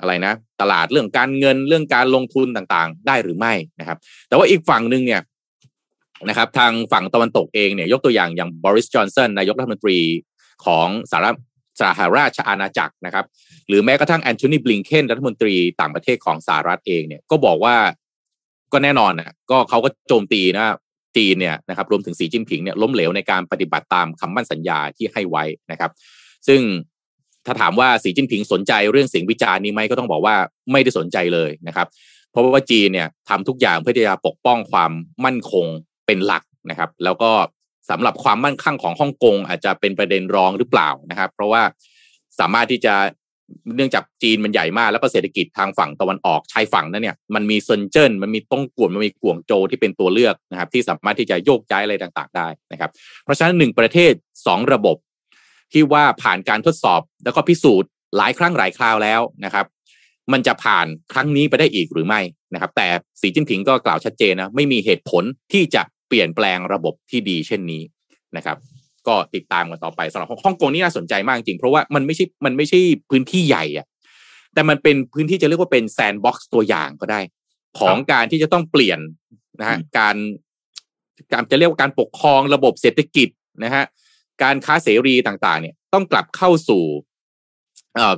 อะไรนะ ตลาดเรื่องการเงินเรื่องการลงทุนต่างๆ ได้หรือไม่นะครับ แต่ว่าอีกฝั่งหนึ่งเนี่ย นะครับทางฝั่งตะวันตกเองเนี่ยยกตัวอย่างอย่างบริสจอนสันนายกรัฐมนตรีของสหรัฐสหราชอาณาจักรนะครับ หรือแม้กระทั่งแอนโทนีบลิงเคนรัฐมนตรีต่างประเทศของสหรัฐเองเนี่ยก็บอกว่าก็แน่นอนอะก็เขาก็โจมตีนะจีนเนี่ยนะครับรวมถึงสีจิ้นผิงเนี่ยล้มเหลวในการปฏิบัติตามคำมั่นสัญญาที่ให้ไว้นะครับ ซึ่งถ้าถามว่าสีจิ้นผิงสนใจเรื่องเสียงวิจารณ์นี้ไหมก็ต้องบอกว่าไม่ได้สนใจเลยนะครับ เพราะว่าจีนเนี่ยทำทุกอย่างเพื่อที่จะปกป้องความมั่นคง เป็นหลักนะครับ แล้วก็สำหรับความมั่นคงของฮ่องกงอาจจะเป็นประเด็นรองหรือเปล่านะครับ เพราะว่าสามารถที่จะเนื่องจากจีนมันใหญ่มาก แล้วก็เศรษฐกิจทางฝั่งตะวันออกชายฝั่งนั้นเนี่ยมันมีเซินเจิ้นมันมีต้งกวนมันมีกวงโจที่เป็นตัวเลือกนะครับ ที่สามารถที่จะโยกย้ายอะไรต่างๆ ได้นะครับ เพราะฉะนั้นหนึ่งประเทศสองระบบที่ว่าผ่านการทดสอบแล้วก็พิสูจน์หลายครั้งหลายคราวแล้วนะครับ มันจะผ่านครั้งนี้ไปได้อีกหรือไม่นะครับ แต่สีจิ้นผิงก็กล่าวชัดเจนนะไม่มีเหตุผลที่จะ เปลี่ยนแปลงระบบที่ดีเช่นนี้นะครับ ก็ติดตามกันต่อไปสำหรับฮ่องกงนี่น่าสนใจมากจริงเพราะว่ามันไม่ใช่มันไม่ใช่พื้นที่ใหญ่อะแต่มันเป็นพื้นที่จะเรียกว่าเป็น sandbox ตัวอย่างก็ได้ ของการที่จะต้องเปลี่ยนนะฮะการการจะเรียกว่าการปกครองระบบเศรษฐกิจนะฮะการค้าเสรีต่างๆ เนี่ยต้องกลับเข้าสู่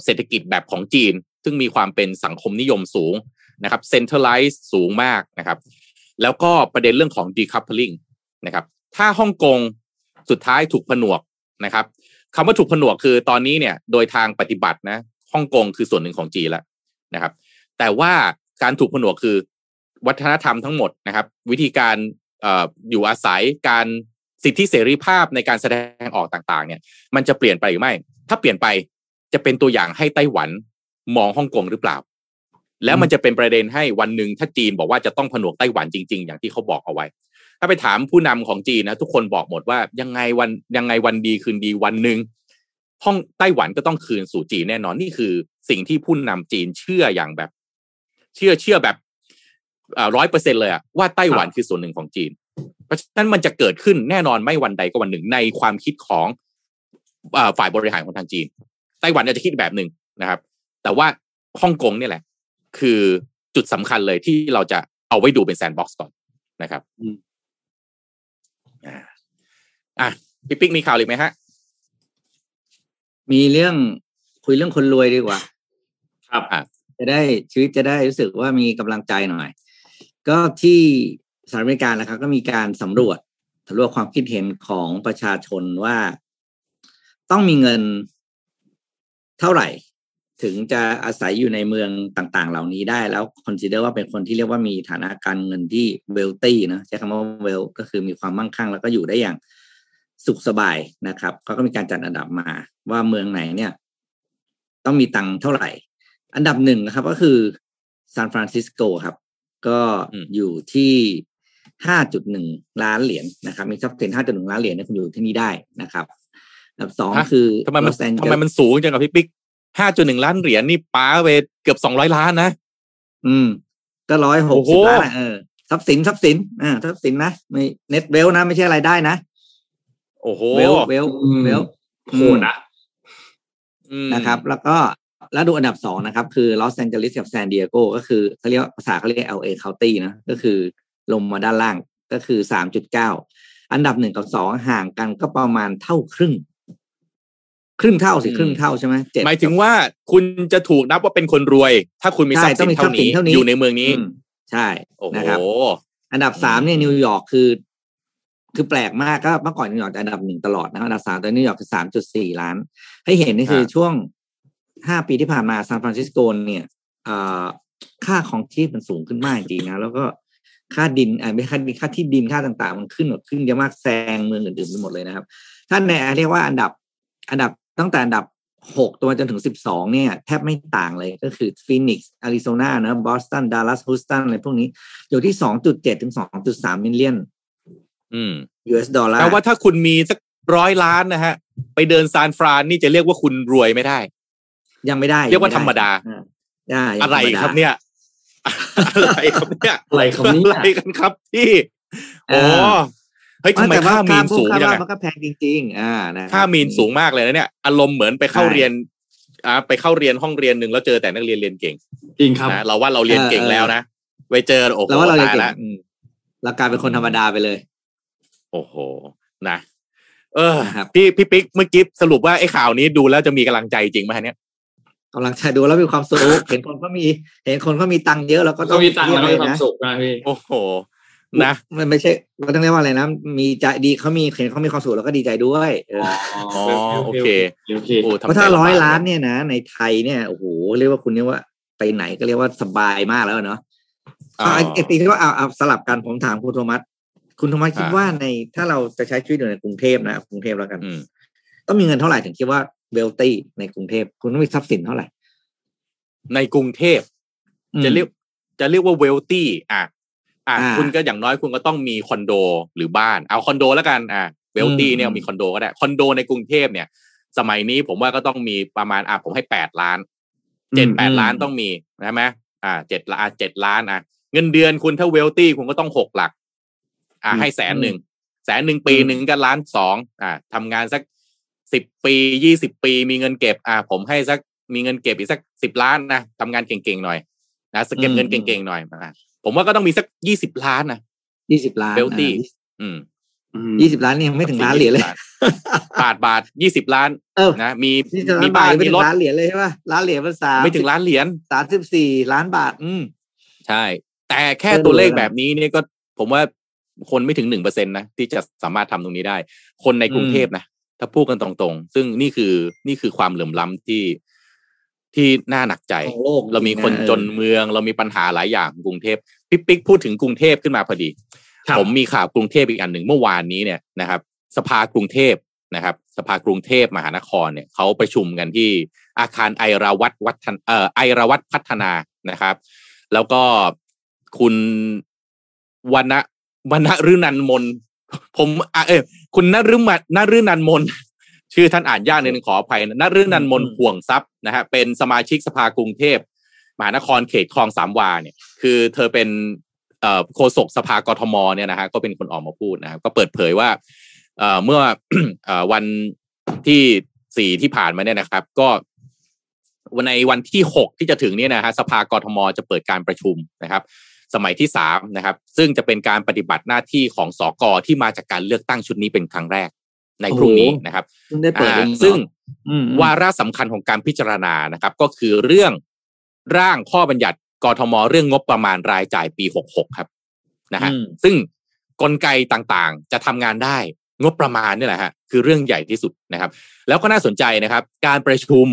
เศรษฐกิจแบบของจีน ซึ่งมีความเป็นสังคมนิยมสูงนะครับ centralized สูงมากนะครับ แล้วก็ประเด็นเรื่องของ decoupling นะครับ ถ้าฮ่องกงสุดท้ายถูกผนวกนะครับคำว่าถูกผนวกคือตอนนี้เนี่ยโดยทางปฏิบัตินะฮ่องกงคือส่วนหนึ่งของจีนแล้วนะครับ แต่ว่าการถูกผนวกคือวัฒนธรรมทั้งหมดนะครับ วิธีการออยู่อาศัยการสิทธิเสรีภาพในการแสดงออกต่างๆ เนี่ย มันจะเปลี่ยนไปหรือไม่ ถ้าเปลี่ยนไปจะเป็นตัวอย่างให้ไต้หวันมองฮ่องกงหรือเปล่า แล้วมันจะเป็นประเด็นให้วันหนึ่งถ้าจีนบอกว่าจะต้องผนวกไต้หวันจริง ๆ อย่างที่เขาบอกเอาไว้ ถ้าไปถามผู้นำของจีนนะทุกคนบอกหมดว่ายังไงวันยังไงวันดีคืนดีวันหนึ่งห้องไต้หวันก็ต้องคืนสู่จีนแน่นอนนี่คือสิ่งที่ผู้นำจีนเชื่ออย่างแบบ เชื่อเชื่อแบบร้อยเปอร์เซ็นเลยอะว่าไต้หวันคือส่วนหนึ่งของจีน เพราะฉะนั้นมันจะเกิดขึ้นแน่นอนไม่วันใดก็วันหนึ่งในความคิดของฝ่ายบริหารของทางจีน ไต้หวันอาจจะคิดแบบหนึ่งนะครับ แต่ว่าฮ่องกงนี่แหละ คือจุดสำคัญเลยที่เราจะเอาไว้ดูเป็น sandbox ก่อนนะครับอ่าพี่ปิ๊กมีข่าวอีกไหมฮะ มีเรื่องคุยเรื่องคนรวยดีกว่า ครับจะได้ชีวิตจะได้รู้สึกว่ามีกำลังใจหน่อย ก็ที่สหรัฐอเมริกานะครับ ก็มีการสำรวจสำรวจความคิดเห็นของประชาชนว่าต้องมีเงินเท่าไหร่ ถึงจะอาศัยอยู่ในเมืองต่างๆ เหล่านี้ได้แล้ว consider ว่าเป็นคนที่เรียกว่ามีฐานะการเงินที่ wealthy นะใช้คำว่า wealth ก็คือมีความมั่งคั่ง แล้วก็อยู่ได้อย่างสุขสบายนะครับเขาก็มีการจัดอันดับมาว่าเมืองไหนเนี่ย ต้องมีตังค์เท่าไหร่ อันดับหนึ่งนะครับ ก็คือซานฟรานซิสโกครับ ก็อยู่ที่ห้าจุดหนึ่งล้านเหรียญนะครับ มีทรัพย์สินห้าจุดหนึ่งล้านเหรียญเนี่ยคุณอยู่ที่นี่ได้นะครับอันดับสองคือทำไมมันทำไมมันสูงจังกับพี่ปิ๊ก ห้าจุดหนึ่งล้านเหรียญนี่ป้าเวเกือบสองร้อยล้านนะ อืม ก็ร้อยหกสิบล้านเออทรัพย์สินทรัพย์สินอ่าทรัพย์สินนะไม่ net wealth นะไม่ใช่อะไรได้นะ โอ้โหเวลเวลเวลโหนะนะครับ แล้วก็แล้วดูอันดับสองนะครับ คือลอสแอนเจลิสกับแซนดิเอโกก็คือเขาเรียกภาษาเขาเรียก LA County นะก็คือลงมาด้านล่างก็คือสามจุดเก้าอันดับหนึ่งกับสองห่างกันก็ประมาณเท่าครึ่ง ครึ่งเท่าสิครึ่งเท่าใช่ไหมหมายถึงว่าคุณจะถูกนับว่าเป็นคนรวย ถ้าคุณมีทรัพย์สินเท่านี้อยู่ในเมืองนี้ ใช่นะครับอันดับสามเนี่ยนิวยอร์กคือ คือแปลกมากก็เมื่อก่อนนิวยอร์กอันดับหนึ่งตลอดนะอันดับสามตอนนิวยอร์กคือสามจุดสี่ล้าน ให้เห็นนี่คือช่วงห้าปีที่ผ่านมาซานฟรานซิสโกเนี่ยค่าของที่มันสูงขึ้นมากจริงนะแล้วก็ค่าดินอ่าไม่ค่าดินค่าที่ดินค่าต่าง ๆ มันขึ้นหมดขึ้นเยอะมากแซงเมืองอื่นๆไปหมดเลยนะครับ ท่านในเรียกว่าอันดับอันดับ ตั้งแต่อันดับหกตัวจนถึงสิบสองเนี่ย แทบไม่ต่างเลยก็คือฟีนิกซ์อาริโซนานะบอสตันดัลลัสฮูสตันอะไรพวกนี้ อยู่ที่สองจุดเจ็ดถึงสองจุดสาม million อืม US ดอลลาร์แปลว่าถ้าคุณมีสักร้อยล้านนะฮะ ไปเดินซานฟรานนี่จะเรียกว่าคุณรวยไม่ได้ ยังไม่ได้ เรียกว่าธรรมดาอะไรครับเนี่ย อะไรครับเนี่ยอะไรครับนี่อะไรกันครับพี่โอ้ เฮ้ยทำไมค่ามีนสูงจังมันก็แพงจริง ๆ อ่านะค่ามีนสูงมากเลยนะเนี่ยอารมณ์เหมือนไปเข้าเรียนอ่าไปเข้าเรียนห้องเรียนหนึ่งแล้วเจอแต่นักเรียนเรียนเก่ง จริงครับเราว่าเราเรียนเก่งแล้วนะไปเจอโอ้โหตายแล้วเรากลายเป็นคนธรรมดาไปเลย โอ้โหนะเออพี่พี่ปิ๊กเมื่อกี้สรุปว่าไอ้ข่าวนี้ดูแล้วจะมีกำลังใจจริงไหมเนี่ยกำลังจะดูแล้วมีความสุข เห็นคนก็มี เห็นคนก็มีตังค์เยอะแล้วก็ต้ก็องมีตังค์แล้วก็มีความนะสุขนะพี่โอ้โห นะมันไม่ใช่เราต้องเรียกว่าอะไรนะ มีใจดีเขามีเห็นเขามีความสุขแล้วก็ดีใจด้วยเอออ๋อโอเคโอเคโอ้ทำเพราะถ้าใจลำบกร้อยล้านเนี่ยนะในไทยเนี่ยโอ้โหเรียกว่าคุณเรียกว่าไปไหนก็เรียกว่าสบายมากแล้วเนาะอ๋อเอาไอ้ไอ้ตีที่ว่าเอาเอาสลับกันผมถามคุณโทมัสคุณโทมัสคิดอ่าว่าในถ้าเราจะใช้ชีวิตอยู่ในกรุงเทพนะกรุงเทพแล้วกันอืมต้องมีเงินเท่าไหร่ถึงคิดว่าเวลตี้ในกรุงเทพคุณต้องมีทรัพย์สินเท่าไหร่ในกรุงเทพจะเรียกจะเรียกว่า wealthy อะ อะอ่าคุณก็อย่างน้อยคุณก็ต้องมีคอนโดหรือบ้านเอาคอนโดแล้วกันอะ wealthy อืมเนี่ยมีคอนโดก็ได้คอนโดในกรุงเทพเนี่ย สมัยนี้ผมว่าก็ต้องมีประมาณอะผมให้แปดล้านเจ็ดแปดล้านต้องมีใช่ไหมอ่าเจ็ดล้านเจ็ดล้านอะเงินเดือนคุณถ้า wealthy คุณก็ต้องหกหลัก อะให้แสนหนึ่งแสนหนึ่งปีหนึ่งก็ล้านสองอะทำงานสักสิบปียี่สิบปี มีเงินเก็บ อะผมให้สักมีเงินเก็บอีกสักสิบล้านนะทำงานเก่งๆหน่อยนะสเก็บเงินเก่งๆหน่อยมา ผมว่าก็ต้องมีสักยี่สิบล้านนะยี่สิบล้าน Wealthy อืมยี่สิบล้านนี่ยังไม่ถึงล้านเหรียญเลยบาทบาทยี่สิบล้านเออนะมียี่สิบล้ามีนบาบ้าทนยังไม่มีถึรงถล้านเหรียญเลยใช่ป่ะล้านเหรียญมันสามไม่ถึงล้านเหรียญสามสิบสี่ล้านบาท อืมใช่ แต่แค่เออตัวเลขดูแล้วแบบนี้เนี่ยก็ผมว่าคนไม่ถึงหนึ่งเปอร์เซ็นตนะที่จะสามารถทำตรงนี้ได้ คนในกรุงเทพนะ ถ้าพูดกันตรงๆ ซึ่งนี่คือนี่คือความเหลื่อมล้ำที่ ที่น่าหนักใจของโลกเรามีคนจริงๆนะจนเมือง เรามีปัญหาหลายอย่างของกรุงเทพปิ๊กปิ๊กพูดถึงกรุงเทพขึ้นมาพอดีครับผมมีข่าวกรุงเทพอีกอันหนึ่งเมื่อวานนี้เนี่ยนะครับ สภากรุงเทพนะครับ สภากรุงเทพมหานครเนี่ยเขาประชุมกันที่อาคารไอราวัตวัฒนเอ่อไอราวัตพัฒนานะครับ แล้วก็คุณวรรณวรรณฤนันมนผมอะเออคุณนฤมันนฤนันมน ชื่อท่านอ่านยากนิดนึงขออภัยนะนฤนันมนอืมห่วงทรัพย์นะฮะเป็นสมาชิกสภากรุงเทพมหานครเขตคลองสามวาเนี่ย คือเธอเป็นโฆษกสภากทมเนี่ยนะฮะก็เป็นคนออกมาพูดนะครับก็เปิดเผยว่าเอ่อเมื่อเอ่อวันที่สี่ที่ผ่านมาเนี่ยนะครับ ก็วันในวันที่หกที่จะถึงเนี่ยนะฮะสภากทมจะเปิดการประชุมนะครับ สมัยที่สามนะครับ ซึ่งจะเป็นการปฏิบัติหน้าที่ของสอกอที่มาจากการเลือกตั้งชุดนี้เป็นครั้งแรก ในพรุ่งนี้นะครับเพิ่งได้เปิดอ่าเองเหรอซึ่งอืมวาระสำคัญของการพิจารณานะครับ ก็คือเรื่องร่างข้อบัญญัติกทมเรื่องงบประมาณรายจ่ายปี 66 ครับนะฮะอืมซึ่งกลไกต่างๆ จะทำงานได้งบประมาณนี่แหละฮะคือเรื่องใหญ่ที่สุดนะครับ แล้วก็น่าสนใจนะครับ การประชุม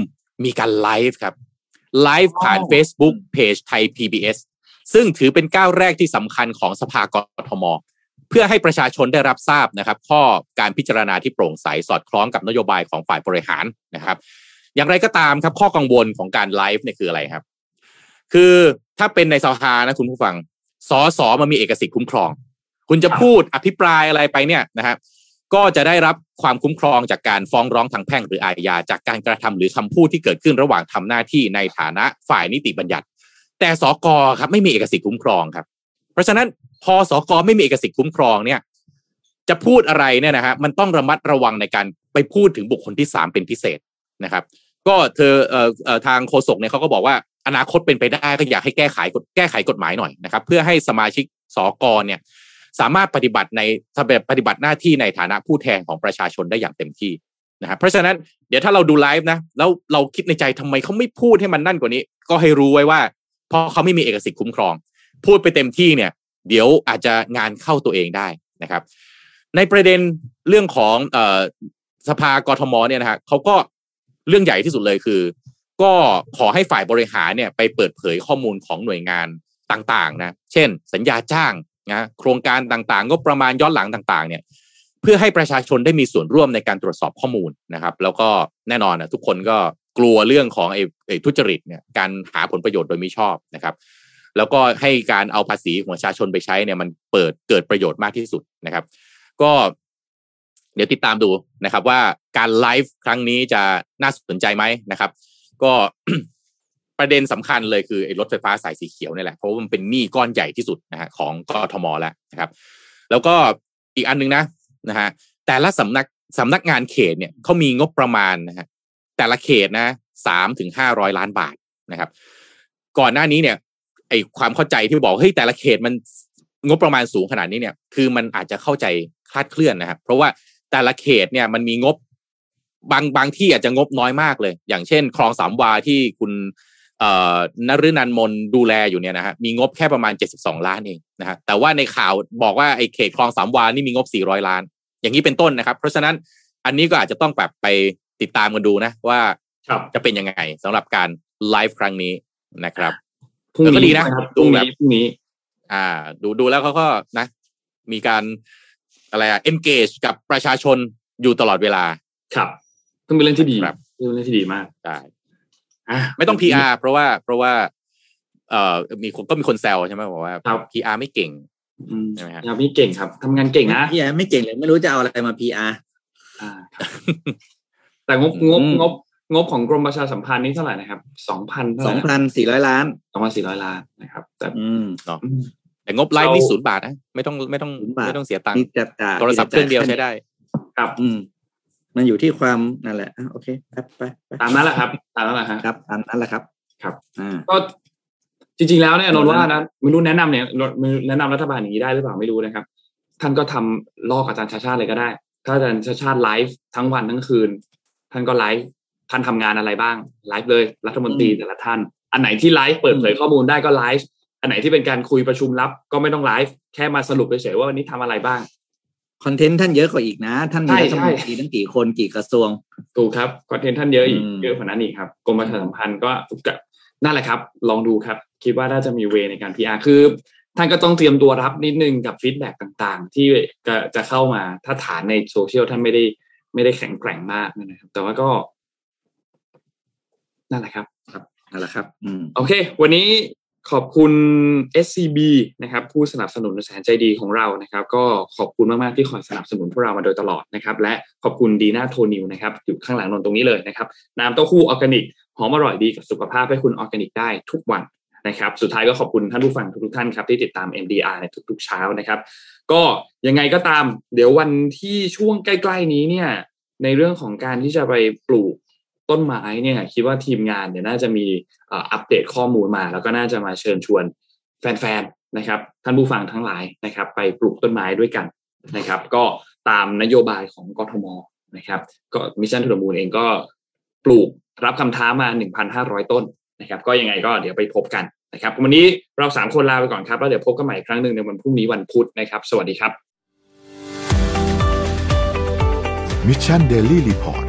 มีการไลฟ์ครับไลฟ์ผ่านอ๋อ Facebook Page ไทย PBS ซึ่งถือเป็นก้าวแรกที่สำคัญของสภากทม เพื่อให้ประชาชนได้รับทราบนะครับ ข้อการพิจารณาที่โปร่งใสสอดคล้องกับนโยบายของฝ่ายบริหารนะครับ อย่างไรก็ตามครับข้อกังวลของการไลฟ์เนี่ยคืออะไรครับ คือถ้าเป็นในสภานะคุณผู้ฟังสอสอมันมีเอกสิทธิ์คุ้มครอง คุณจะพูดอภิปรายอะไรไปเนี่ยนะครับก็จะได้รับความคุ้มครองจากการฟ้องร้องทางแพ่งหรืออาญาจากการกระทำหรือคำพูดที่เกิดขึ้นระหว่างทำหน้าที่ในฐานะฝ่ายนิติบัญญัติ แต่สกครับไม่มีเอกสิทธิ์คุ้มครองครับ เพราะฉะนั้น พอสกไม่มีเอกสิทธิ์คุ้มครองเนี่ย จะพูดอะไรเนี่ยนะฮะมันต้องระมัดระวังในการไปพูดถึงบุคคลที่สามเป็นพิเศษนะครับ ก็เธอเอ่อทางโฆษกเนี่ยเขาก็บอกว่าอนาคตเป็นไปได้ก็อยากให้แก้ไขกแก้ไขกฎหมายหน่อยนะครับ เพื่อให้สมาชิกสกเนี่ย สามารถปฏิบัติในปฏิบัติหน้าที่ในฐานะผู้แทนของประชาชนได้อย่างเต็มที่นะครับเพราะฉะนั้นเดี๋ยวถ้าเราดูไลฟ์นะแล้วเราคิดในใจทำไมเขาไม่พูดให้มันนั่นกว่านี้ ก็ให้รู้ไว้ว่าเพราะเขาไม่มีเอกสิทธิ์คุ้มครอง พูดไปเต็มที่เนี่ย เดี๋ยวอาจจะงานเข้าตัวเองได้นะครับ ในประเด็นเรื่องของออสภากรทมเนี่ยนะฮะเขาก็เรื่องใหญ่ที่สุดเลยคือ ก็ขอให้ฝ่ายบริหารเนี่ยไปเปิดเผยข้อมูลของหน่วยงานต่างๆนะเช่น สัญญาจ้างนะโครงการต่างๆงบประมาณย้อนหลังต่าง ๆ เนี่ย เพื่อให้ประชาชนได้มีส่วนร่วมในการตรวจสอบข้อมูลนะครับ แล้วก็แน่นอนนะทุกคนก็กลัวเรื่องของไอ้ทุจริตเนี่ยการหาผลประโยชน์โดยมิชอบนะครับ แล้วก็ให้การเอาภาษีของประชาชนไปใช้เนี่ยมันเปิดเกิดประโยชน์มากที่สุดนะครับ ก็เดี๋ยวติดตามดูนะครับ ว่าการไลฟ์ครั้งนี้จะน่าสนใจไหมนะครับ ก็ประเด็นสำคัญเลยคืออรถไฟฟ้าสายสีเขียวนี่แหละเพราะว่ามันเป็นหนี้ก้อนใหญ่ที่สุดนะฮะของกทมแล้วนะครับ แล้วก็อีกอันหนึงนะนะฮะแต่ละสำนักสำนักงานเขตเนี่ยเขามีงบประมาณนะฮะแต่ละเขตนะสามถึงห้าร้อยล้านบาทนะครับ ก่อนหน้านี้เนี่ย ไอความเข้าใจที่บอกเฮ้ยแต่ละเขตมันงบประมาณสูงขนาดนี้เนี่ย คือมันอาจจะเข้าใจคลาดเคลื่อนนะครับ เพราะว่าแต่ละเขตเนี่ยมันมีงบบางบางที่อาจจะงบน้อยมากเลย อย่างเช่น คลองสามวาที่คุณเอ่อนฤนันมนดูแลอยู่เนี่ยนะฮะมีงบแค่ประมาณ 72 ล้านเองนะฮะแต่ว่าในข่าวบอกว่าไอ้เขตคลองสามวานี่มีงบ 400 ล้าน อย่างนี้เป็นต้นนะครับ เพราะฉะนั้นอันนี้ก็อาจจะต้องแบบไปติดตามกันดูนะว่าครับจะเป็นยังไงสำหรับการไลฟ์ครั้งนี้นะครับ พรุ่งแล้วก็ดีนี้นะนะครับพดูรุ่งแบบนี้พรุ่งนี้ อ่า ดูดูแล้วเขาก็นะ มีการอะไรอะ engage กับประชาชนอยู่ตลอดเวลา ครับซึ่งเป็นเรื่องที่ดีครับเป็นเรื่องที่ดีมากได้อะไม่ต้อง PR เพราะว่า เพราะว่า เอ่อมีคนก็มีคนแซวใช่ไหมบอกว่าครับ PR ไม่เก่งอืมใช่ไหมฮะครับพี่เก่งครับทำงานเก่งนะพี่แอไม่เก่งเลยไม่รู้จะเอาอะไรมา PR อ่าครับแต่งบงบอืมงบ งบของกรมประชาสัมพันธ์นี่เท่าไหร่นะครับสองพันสองพันสี่ร้อยล้านสองพันสี่ร้อยล้านนะครับ แต่อืมอืมแต่งบไลฟ์เรานี่ศูนย์บาทนะไม่ต้องไม่ต้องศูนย์บาทไม่ต้องเสียตังค์มีจัดจ่ายโทรศัพท์เครื่องเดียวใช้ได้ ครับอืมมันอยู่ที่ความนั่นแหละอะโอเคไปไปไปตามนั้นแหละครับ ตามนั้นแหละฮะครับตามนั้นแหละครับ ครับอ่าก็จริง ๆ แล้วเนี่ยนนท์ว่านะไม่รู้แนะนำเนี่ยนนท์แนะนำรัฐบาลอย่างนี้ได้หรือเปล่าไม่รู้นะครับ ท่านก็ทำลอกอาจารย์ชัชชาติเลยก็ได้ ถ้าอาจารย์ชัชชาติไลฟ์ทั้งวันทั้งคืน ท่านก็ไลฟ์ ท่านทำงานอะไรบ้างไลฟ์เลยรัฐมนตรีอืมแต่ละท่าน อันไหนที่ไลฟ์เปิดเผยข้อมูลได้ก็ไลฟ์อันไหนที่เป็นการคุยประชุมลับ ก็ไม่ต้องไลฟ์แค่มาสรุปเฉยๆว่าวันนี้ทำอะไรบ้าง content ท่านเยอะกว่าอีกนะ ท่านมีใช่รัฐใช่มนตรีตั้งกี่คนกี่กระทรวง ถูกครับ content ท่านเยอะอีกอืมเยอะกว่านั้นอีกครับกรมประชาสัมพันธ์ก็ก็นั่นแหละครับ ลองดูครับ คิดว่าน่าจะมีเวในการ PR คือ ท่านก็ต้องเตรียมตัวรับนิดนึงกับ feedback ต่างๆ ที่จะจะเข้ามาถ้าฐานในโซเชียลท่านไม่ได้ไม่ได้แข็งแกร่งมากนะครับ แต่ว่าก็ นั่นแหละครับนั่นแหละครับอืมโอเค วันนี้ขอบคุณ SCB นะครับ ผู้สนับสนุนแสนใจดีของเรานะครับ ก็ขอบคุณมาก ๆ ที่คอยสนับสนุนพวกเรามาโดยตลอดนะครับ และขอบคุณดีน่าโทนิวนะครับ อยู่ข้างหลังนนท์ตรงนี้เลยนะครับ น้ำเต้าหู้ออร์แกนิกหอมอร่อยดีกับสุขภาพให้คุณออร์แกนิกได้ทุกวันนะครับ สุดท้ายก็ขอบคุณท่านผู้ฟังทุก ๆ ท่านครับ ที่ติดตาม MDR ในทุก ๆ เช้านะครับ ก็ยังไงก็ตาม เดี๋ยววันที่ช่วงใกล้ ๆ นี้เนี่ย ในเรื่องของการที่จะไปปลูก ต้นไม้เนี่ยคิดว่าทีมงานเนี่ยน่าจะมีอัปเดตข้อมูลมา แล้วก็น่าจะมาเชิญชวนแฟนๆนะครับท่านผู้ฟังทั้งหลายนะครับ ไปปลูกต้นไม้ด้วยกันนะครับ ก็ตามนโยบายของกทมนะครับก็ Mission to the Moon เองก็ปลูกรับคำท้ามา 1,500 ต้นนะครับ ก็ยังไงก็เดี๋ยวไปพบกันนะครับวันนี้เราสามคนลาไปก่อนครับ แล้วเดี๋ยวพบกันใหม่อีกครั้งหนึ่งในวันพรุ่งนี้วันพุธนะครับ สวัสดีครับ Mission Daily Report